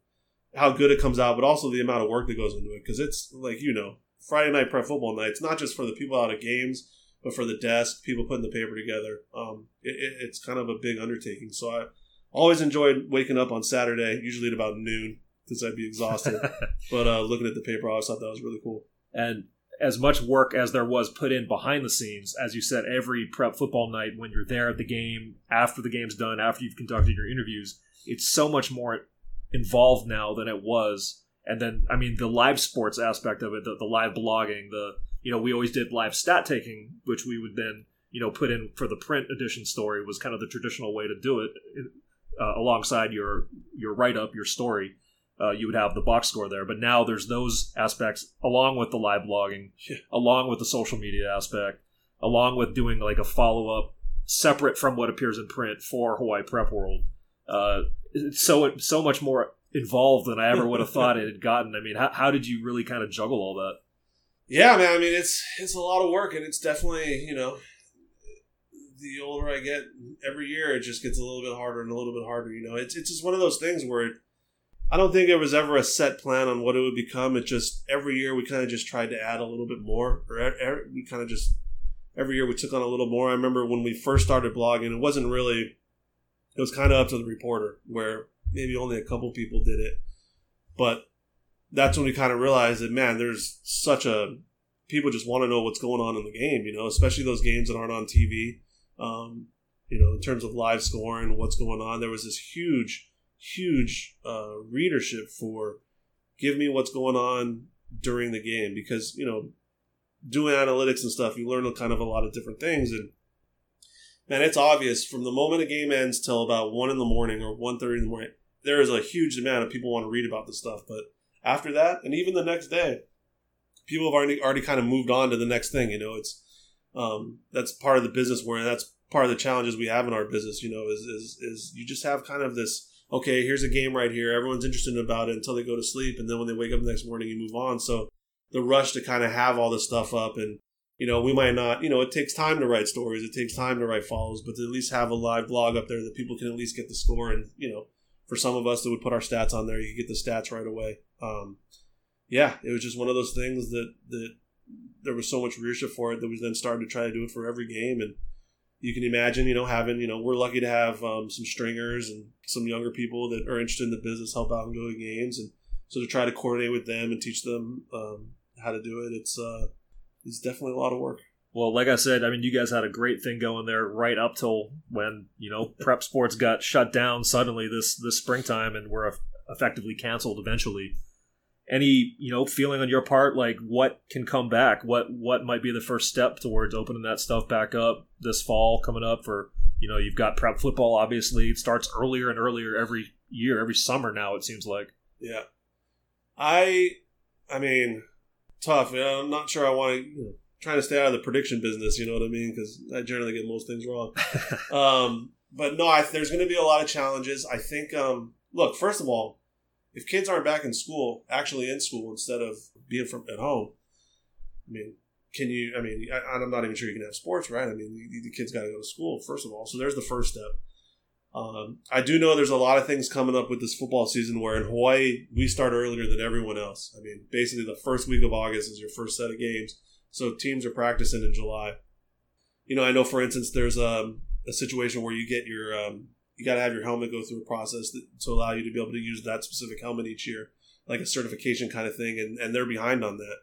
how good it comes out, but also the amount of work that goes into it because it's like you know Friday night prep football night. It's not just for the people out of games, but for the desk, people putting the paper together. Um, it, it, it's kind of a big undertaking. So I always enjoyed waking up on Saturday, usually at about noon, because I'd be exhausted. but uh, looking at the paper, I always thought that was really cool. and as much work as there was put in behind the scenes, as you said, every prep football night when you're there at the game, after the game's done, after you've conducted your interviews, it's so much more involved now than it was. And then, I mean, the live sports aspect of it, the, the live blogging, the, you know, we always did live stat taking, which we would then, you know, put in for the print edition story was kind of the traditional way to do it uh, alongside your, your write up, your story uh, you would have the box score there. But now there's those aspects along with the live blogging, Yeah. along with the social media aspect, along with doing like a follow up separate from what appears in print for Hawaii Prep World. Uh, it's so so much more involved than I ever would have thought it had gotten. I mean, how, how did you really kind of juggle all that? Yeah, man. I mean, it's it's a lot of work, and it's definitely you know, the older I get, every year it just gets a little bit harder and a little bit harder. You know, it's it's just one of those things where it, I don't think there was ever a set plan on what it would become. It just every year we kind of just tried to add a little bit more, or we kind of just every year we took on a little more. I remember when we first started blogging, it wasn't really. It was kind of up to the reporter, where maybe only a couple people did it, but that's when we kind of realized that man, there's such a people just want to know what's going on in the game, you know, especially those games that aren't on TV. Um, you know, in terms of live scoring, what's going on. There was this huge, huge uh, readership for give me what's going on during the game because you know, doing analytics and stuff, you learn a kind of a lot of different things and. Man, it's obvious from the moment a game ends till about one in the morning or 1.30 in the morning. There is a huge amount of people want to read about this stuff, but after that, and even the next day, people have already already kind of moved on to the next thing. You know, it's um, that's part of the business where that's part of the challenges we have in our business. You know, is is is you just have kind of this. Okay, here's a game right here. Everyone's interested about it until they go to sleep, and then when they wake up the next morning, you move on. So the rush to kind of have all this stuff up, and you know, we might not. You know, it takes time to write stories. It takes time to write follows, but to at least have a live blog up there that people can at least get the score. And you know, for some of us that would put our stats on there, you get the stats right away. Um, yeah, it was just one of those things that that there was so much readership for it that we then started to try to do it for every game. And you can imagine, you know, having, you know, we're lucky to have um, some stringers and some younger people that are interested in the business help out and go to games. And so to try to coordinate with them and teach them um, how to do it, it's uh, it's definitely a lot of work. Well, like I said, I mean, you guys had a great thing going there right up till when you know prep sports got shut down suddenly this this springtime and were effectively canceled eventually. Any you know feeling on your part like what can come back? What what might be the first step towards opening that stuff back up this fall coming up for you know you've got prep football obviously it starts earlier and earlier every year every summer now it seems like Yeah, I, I mean, tough. You know, I'm not sure I want to. You know, trying to stay out of the prediction business. You know what I mean? Because I generally get most things wrong. um, but no, I, there's going to be a lot of challenges. I think. Um, look, first of all, if kids aren't back in school, actually in school instead of being from at home, I mean, can you? I mean, I, I'm not even sure you can have sports, right? I mean, the, the kids got to go to school first of all. So there's the first step. Um, I do know there's a lot of things coming up with this football season where in Hawaii we start earlier than everyone else. I mean, basically the first week of August is your first set of games, so teams are practicing in July. You know, I know for instance there's um, a situation where you get your um, you got to have your helmet go through a process that, to allow you to be able to use that specific helmet each year, like a certification kind of thing, and, and they're behind on that.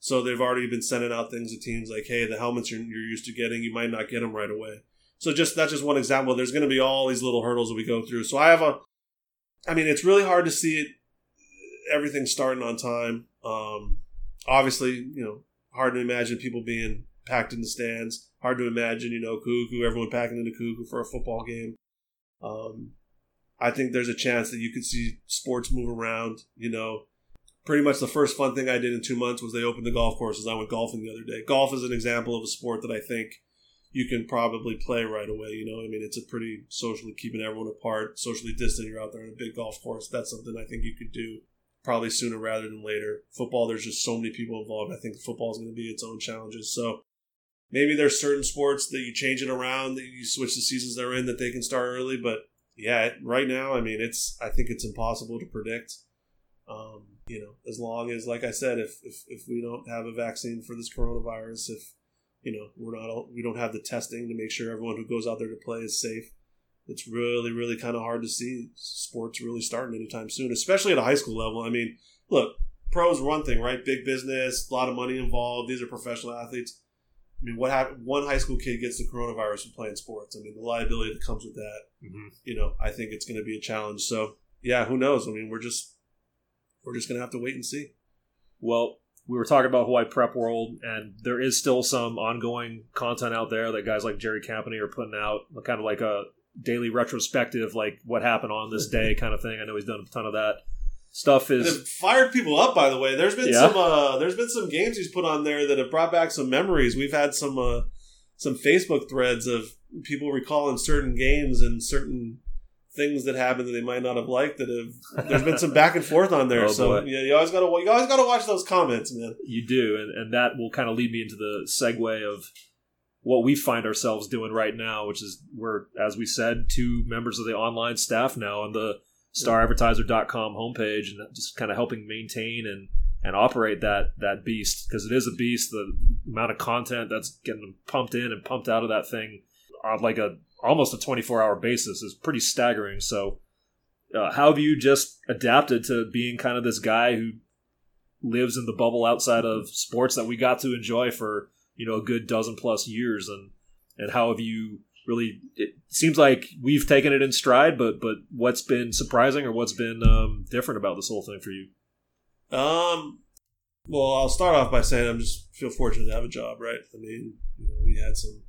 So they've already been sending out things to teams like, hey, the helmets you're, you're used to getting, you might not get them right away. So just that's just one example. There's going to be all these little hurdles that we go through. So I have a, I mean, it's really hard to see it, everything starting on time. Um, obviously, you know, hard to imagine people being packed in the stands. Hard to imagine, you know, Kahuku, everyone packing into Kahuku for a football game. Um, I think there's a chance that you could see sports move around. You know, pretty much the first fun thing I did in two months was they opened the golf courses. I went golfing the other day. Golf is an example of a sport that I think you can probably play right away. You know, I mean, it's a pretty socially keeping everyone apart, socially distant. You're out there on a big golf course. That's something I think you could do probably sooner rather than later. Football, there's just so many people involved. I think football is going to be its own challenges. So maybe there's certain sports that you change it around, that you switch the seasons they're in, that they can start early. But yeah, right now, I mean, it's I think it's impossible to predict. Um, you know, as long as, like I said, if, if if we don't have a vaccine for this coronavirus, if you know we're not we don't have the testing to make sure everyone who goes out there to play is safe it's really really kind of hard to see sports really starting anytime soon especially at a high school level i mean look pros one thing right big business a lot of money involved these are professional athletes i mean what happened one high school kid gets the coronavirus from playing sports. I mean the liability that comes with that mm-hmm. you know i think it's going to be a challenge. So yeah who knows? I mean we're just we're just going to have to wait and see. Well we were talking about Hawaii Prep World, and there is still some ongoing content out there that guys like Jerry Campany are putting out, kind of like a daily retrospective, like what happened on this day kind of thing. I know he's done a ton of that stuff. Is fired people up, by the way. There's been yeah. some uh, there's been some games he's put on there that have brought back some memories. We've had some uh, some Facebook threads of people recalling certain games and certain things that happened that they might not have liked that have there's been some back and forth on there. oh, so boy. yeah, you always gotta you always gotta watch those comments, man. You do, and, and that will kind of lead me into the segue of what we find ourselves doing right now, which is we're, as we said, two members of the online staff now and the staradvertiser.com homepage and just kind of helping maintain and and operate that that beast because it is a beast the amount of content that's getting pumped in and pumped out of that thing on like a almost a 24 hour basis is pretty staggering. So, uh, how have you just adapted to being kind of this guy who lives in the bubble outside of sports that we got to enjoy for you know a good dozen plus years, and and how have you really? It seems like we've taken it in stride, but but what's been surprising or what's been um, different about this whole thing for you? Um. Well, I'll start off by saying I'm just feel fortunate to have a job, right? I mean, you know, we had some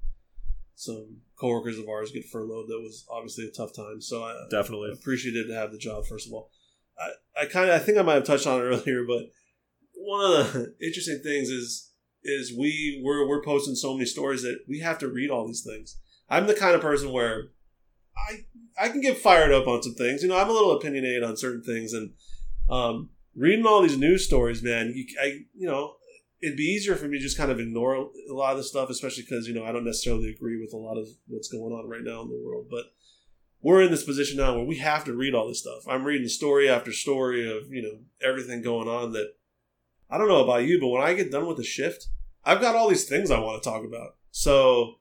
some coworkers of ours get furloughed. That was obviously a tough time. So I definitely appreciated to have the job. First of all, I, I kind of I think I might have touched on it earlier, but one of the interesting things is is we we're we're posting so many stories that we have to read all these things. I'm the kind of person where I I can get fired up on some things. You know, I'm a little opinionated on certain things, and um, reading all these news stories, man, you, I you know it'd be easier for me to just kind of ignore a lot of the stuff, especially because you know I don't necessarily agree with a lot of what's going on right now in the world. But we're in this position now where we have to read all this stuff. I'm reading story after story of you know everything going on that I don't know about you, but when I get done with the shift, I've got all these things I want to talk about. So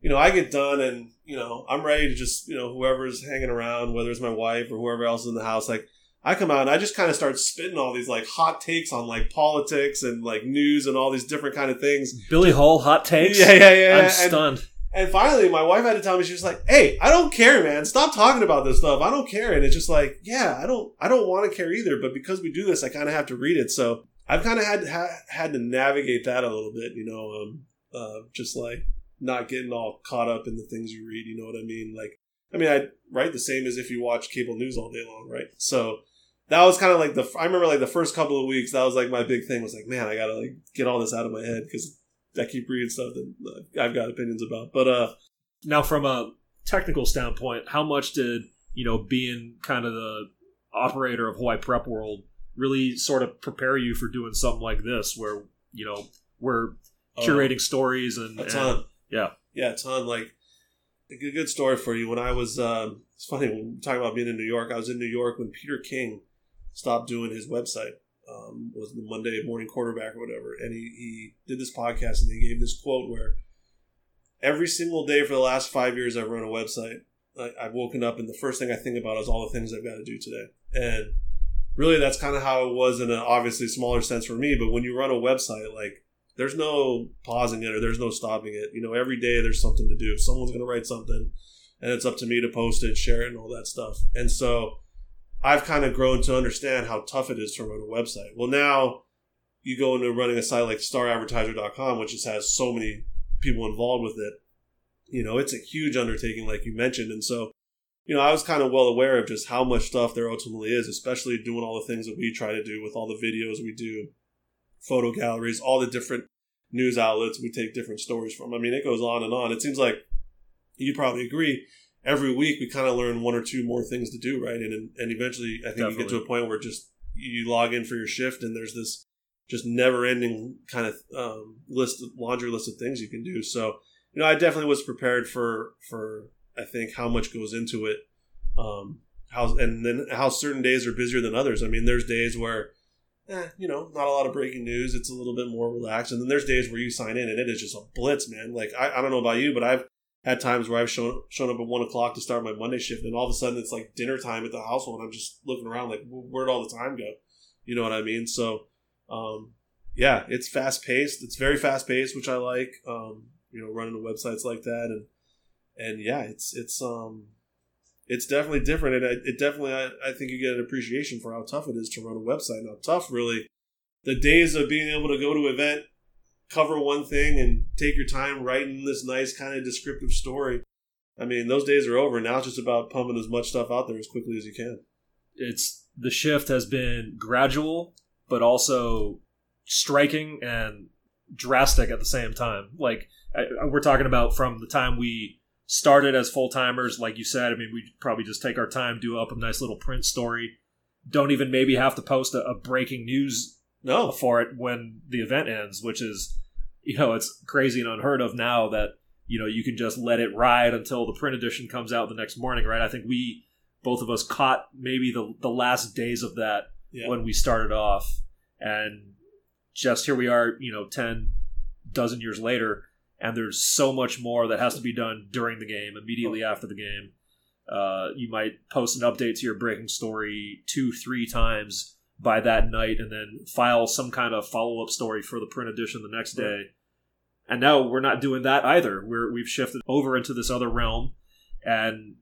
you know, I get done and you know I'm ready to just you know whoever's hanging around, whether it's my wife or whoever else is in the house, like I come out and I just kind of start spitting all these like hot takes on like politics and like news and all these different kind of things. Billy Hull hot takes. Yeah, yeah, yeah. I'm and, stunned. And finally, my wife had to tell me she was like, "Hey, I don't care, man. Stop talking about this stuff. I don't care." And it's just like, yeah, I don't, I don't want to care either. But because we do this, I kind of have to read it. So I've kind of had ha- had to navigate that a little bit, you know, um, uh, just like not getting all caught up in the things you read. You know what I mean? Like, I mean, I write the same as if you watch cable news all day long, right? So that was kind of like the I remember like the first couple of weeks that was like my big thing was like man I gotta like get all this out of my head because I keep reading stuff that I've got opinions about. But uh, now from a technical standpoint, how much did you know being kind of the operator of Hawaii Prep World really sort of prepare you for doing something like this, where you know we're oh, curating uh, stories and. And, yeah, yeah, a ton. Like a good, story for you. When I was, um, it's funny when we talk about being in New York. I was in New York when Peter King stopped doing his website. Um, was the Monday morning quarterback or whatever, and he, he did this podcast and he gave this quote where every single day for the last five years I've run a website. I, I've woken up and the first thing I think about is all the things I've got to do today, and really that's kind of how it was in an obviously smaller sense for me. But when you run a website, like there's no pausing it or there's no stopping it. You know, every day there's something to do. Someone's going to write something, and it's up to me to post it, share it, and all that stuff. And so I've kind of grown to understand how tough it is to run a website. Well, now you go into running a site like staradvertiser.com, which just has so many people involved with it. You know, it's a huge undertaking, like you mentioned. And so, you know, I was kind of well aware of just how much stuff there ultimately is, especially doing all the things that we try to do with all the videos we do, photo galleries, all the different news outlets we take different stories from. I mean, it goes on and on. It seems like you probably agree every week we kind of learn one or two more things to do, right? And and eventually, I think Definitely. you get to a point where just you log in for your shift, and there's this just never ending kind of um, list, laundry list of things you can do. So, you know, I definitely was prepared for for I think how much goes into it, um, how and then how certain days are busier than others. I mean, there's days where. Eh, you know, not a lot of breaking news. It's a little bit more relaxed, and then there's days where you sign in and it is just a blitz, man. Like I, I don't know about you, but I've had times where I've shown shown up at one o'clock to start my Monday shift, and all of a sudden it's like dinner time at the household, and I'm just looking around like, where'd all the time go? You know what I mean? So, um, yeah, it's fast paced. It's very fast paced, which I like. Um, you know, running the websites like that, and and yeah, it's it's um, it's definitely different, and it, it definitely I, I think you get an appreciation for how tough it is to run a website. Now, tough really, the days of being able to go to an event cover one thing and take your time writing this nice kind of descriptive story. I mean, those days are over. Now it's just about pumping as much stuff out there as quickly as you can. It's the shift has been gradual, but also striking and drastic at the same time. Like I, we're talking about from the time we started as full timers, like you said. I mean, we probably just take our time, do up a nice little print story. Don't even maybe have to post a, a breaking news no for it when the event ends, which is you know, it's crazy and unheard of now that, you know, you can just let it ride until the print edition comes out the next morning, right? I think we, both of us, caught maybe the, the last days of that yeah. when we started off. And just here we are, you know, 10 dozen years later, and there's so much more that has to be done during the game, immediately after the game. Uh, you might post an update to your breaking story two, three times by that night and then file some kind of follow up story for the print edition the next day. And now we're not doing that either. We're we've shifted over into this other realm and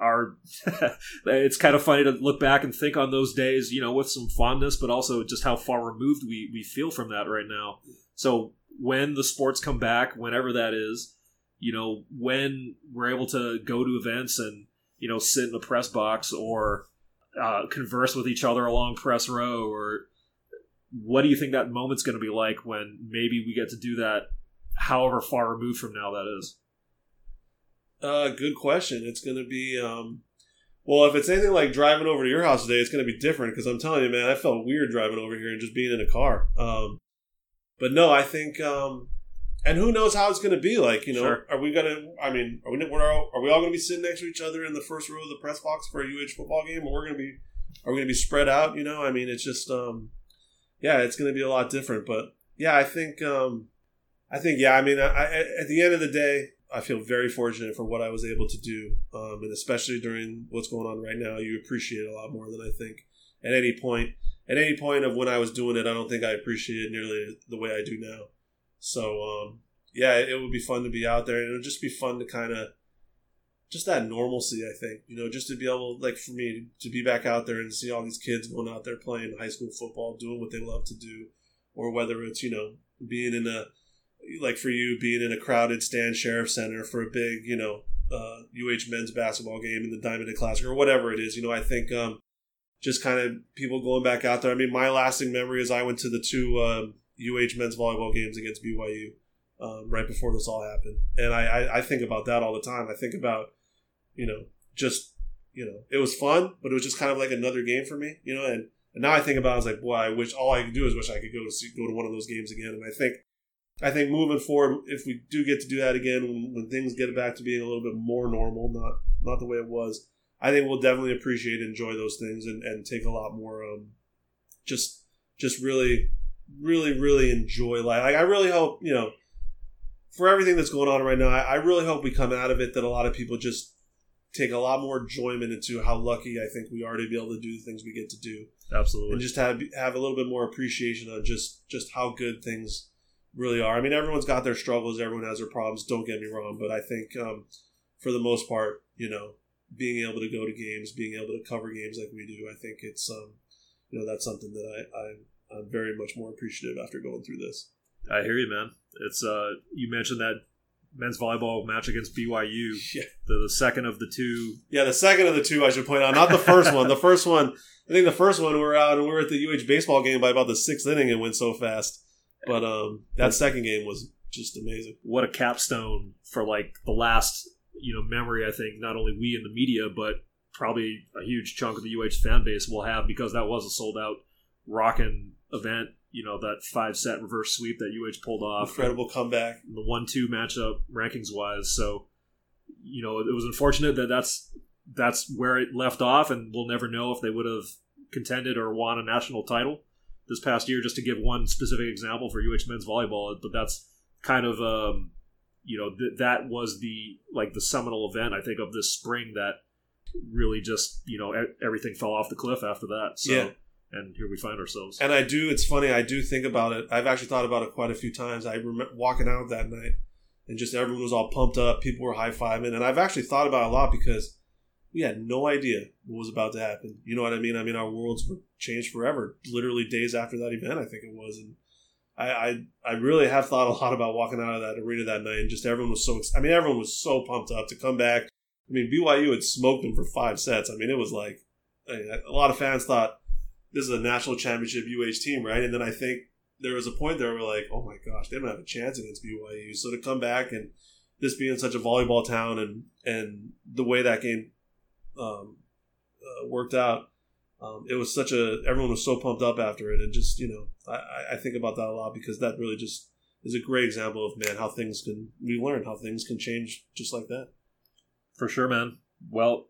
our it's kind of funny to look back and think on those days, you know, with some fondness, but also just how far removed we, we feel from that right now. So when the sports come back, whenever that is, you know, when we're able to go to events and, you know, sit in the press box or uh, converse with each other along press row or what do you think that moment's going to be like when maybe we get to do that however far removed from now that is? Uh, good question. It's going to be um, well if it's anything like driving over to your house today it's going to be different because i'm telling you man i felt weird driving over here and just being in a car. Um, but no i think um, and who knows how it's going to be like you know sure. are we going to i mean are we we're all, are we all going to be sitting next to each other in the first row of the press box for a uh football game? Or we're going to be are we going to be spread out you know? I mean it's just um yeah it's going to be a lot different. But yeah i think um i think yeah i mean I, I, at the end of the day i feel very fortunate for what i was able to do um and especially during what's going on right now you appreciate it a lot more than i think at any point at any point of when i was doing it i don't think i appreciated nearly the way i do now so um, yeah, it, would be fun to be out there, and it would just be fun to kind of just that normalcy. I think you know, just to be able, like for me, to be back out there and see all these kids going out there playing high school football, doing what they love to do, or whether it's you know being in a like for you being in a crowded Stan Sheriff Center for a big you know uh, UH men's basketball game in the Diamond Classic or whatever it is. You know, I think um, just kind of people going back out there. I mean, my lasting memory is I went to the two. Um, UH men's volleyball games against BYU um, right before this all happened, and I, I I think about that all the time. I think about you know just you know it was fun, but it was just kind of like another game for me, you know, and. And now I think about it, I was like, boy, I wish all I could do is wish I could go to see, go to one of those games again. And I think I think moving forward, if we do get to do that again, when, when things get back to being a little bit more normal, not not the way it was, I think we'll definitely appreciate and enjoy those things and, and take a lot more um just just really really really enjoy life. Like I really hope you know for everything that's going on right now, I, I really hope we come out of it that a lot of people just take a lot more enjoyment into how lucky I think we are to be able to do the things we get to do, Absolutely. and just have have a little bit more appreciation on just just how good things really are. I mean, everyone's got their struggles, everyone has their problems. Don't get me wrong, but I think um, for the most part, you know, being able to go to games, being able to cover games like we do, I think it's um, you know that's something that I, I I'm very much more appreciative after going through this. I hear you, man. It's uh, you mentioned that men's volleyball match against BYU, Yeah. the, the second of the two. Yeah, the second of the two, I should point out, not the first one. The first one, I think the first one we were out and we were at the UH baseball game by about the sixth inning and went so fast. But um, that second game was just amazing. What a capstone for like the last you know memory. I think not only we in the media, but probably a huge chunk of the UH fan base will have because that was a sold out rockin' event. You know that five set reverse sweep that UH pulled off. Incredible comeback. the one two matchup rankings wise. So, you know, it was unfortunate that that's that's where it left off, and we'll never know if they would have contended or won a national title this past year. Just to give one specific example for UH men's volleyball, but that's kind of um, you know th- that was the like the seminal event I think of this spring that really just you know e- everything fell off the cliff after that. So, Yeah. and here we find ourselves. And I do, it's funny, I do think about it. I've actually thought about it quite a few times. I remember walking out that night and just everyone was all pumped up. People were high fiving. And I've actually thought about it a lot because we had no idea what was about to happen. You know what I mean? I mean, our worlds were changed forever, literally days after that event, I think it was. And I, I, I really have thought a lot about walking out of that arena that night. And just everyone was so, I mean, everyone was so pumped up to come back. I mean, BYU had smoked them for five sets. I mean, it was like, I mean, a lot of fans thought, this is a national championship UH team, right? And then I think there was a point there where we're like, oh my gosh, they don't have a chance against BYU. So to come back and this being such a volleyball town and and the way that game um, uh, worked out, um, it was such a everyone was so pumped up after it, and just you know, I- I, think about that a lot because that really just is a great example of man how things can we learn how things can change just like that. For sure, man. Well,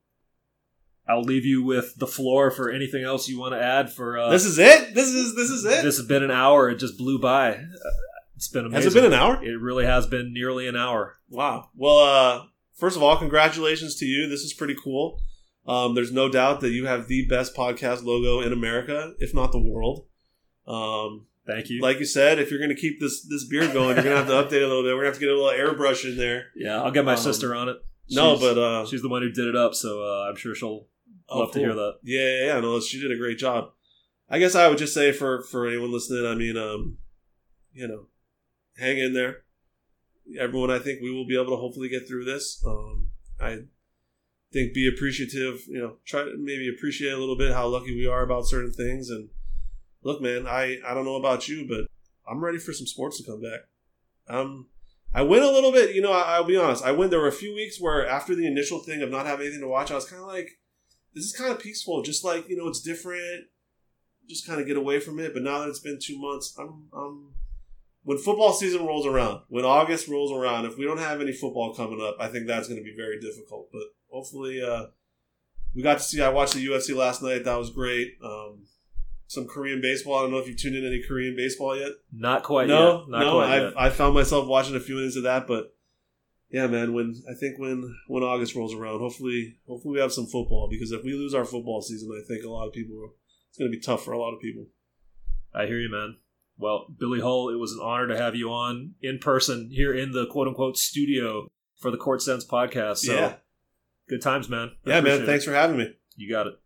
I'll leave you with the floor for anything else you want to add. For uh, this is it. This is this is it. this has been an hour. It just blew by. Uh, It's been amazing. Has it been an hour? It really has been nearly an hour. Wow. Well, uh, first of all, congratulations to you. This is pretty cool. Um, there's no doubt that you have the best podcast logo in America, if not the world. Um, Thank you. like you said, if you're going to keep this this beard going, you're going to have to update it a little bit. We're going to have to get a little airbrush in there. yeah, I'll get my um, sister on it. no, but uh, she's the one who did it up, so uh, I'm sure she'll oh, love to hear that. Yeah, yeah, yeah. No, she did a great job. I guess I would just say for for anyone listening, I mean, um, you know, hang in there. Everyone, I think we will be able to hopefully get through this. Um, I think be appreciative. You know, try to maybe appreciate a little bit how lucky we are about certain things. And look, man, I I don't know about you, but I'm ready for some sports to come back. Um, I went a little bit. You know, I, I'll be honest. I went. There were a few weeks where after the initial thing of not having anything to watch, I was kind of like this is kind of peaceful. Just like you know, it's different. Just kind of get away from it. But now that it's been two months, I'm, I'm. When football season rolls around, when August rolls around, if we don't have any football coming up, I think that's going to be very difficult. But hopefully, uh, we got to see. I watched the UFC last night. That was great. Um, some Korean baseball. I don't know if you've tuned in any Korean baseball yet. Not quite no, yet. Not no. quite I yet. I found myself watching a few minutes of that, but yeah, man. When I think when when August rolls around, hopefully hopefully we have some football because if we lose our football season, I think a lot of people it's going to be tough for a lot of people. I hear you, man. Well, Billy Hull, it was an honor to have you on in person here in the quote unquote studio for the Court Sense podcast. So yeah, good times, man. I yeah, man. appreciate it. Thanks for having me. You got it.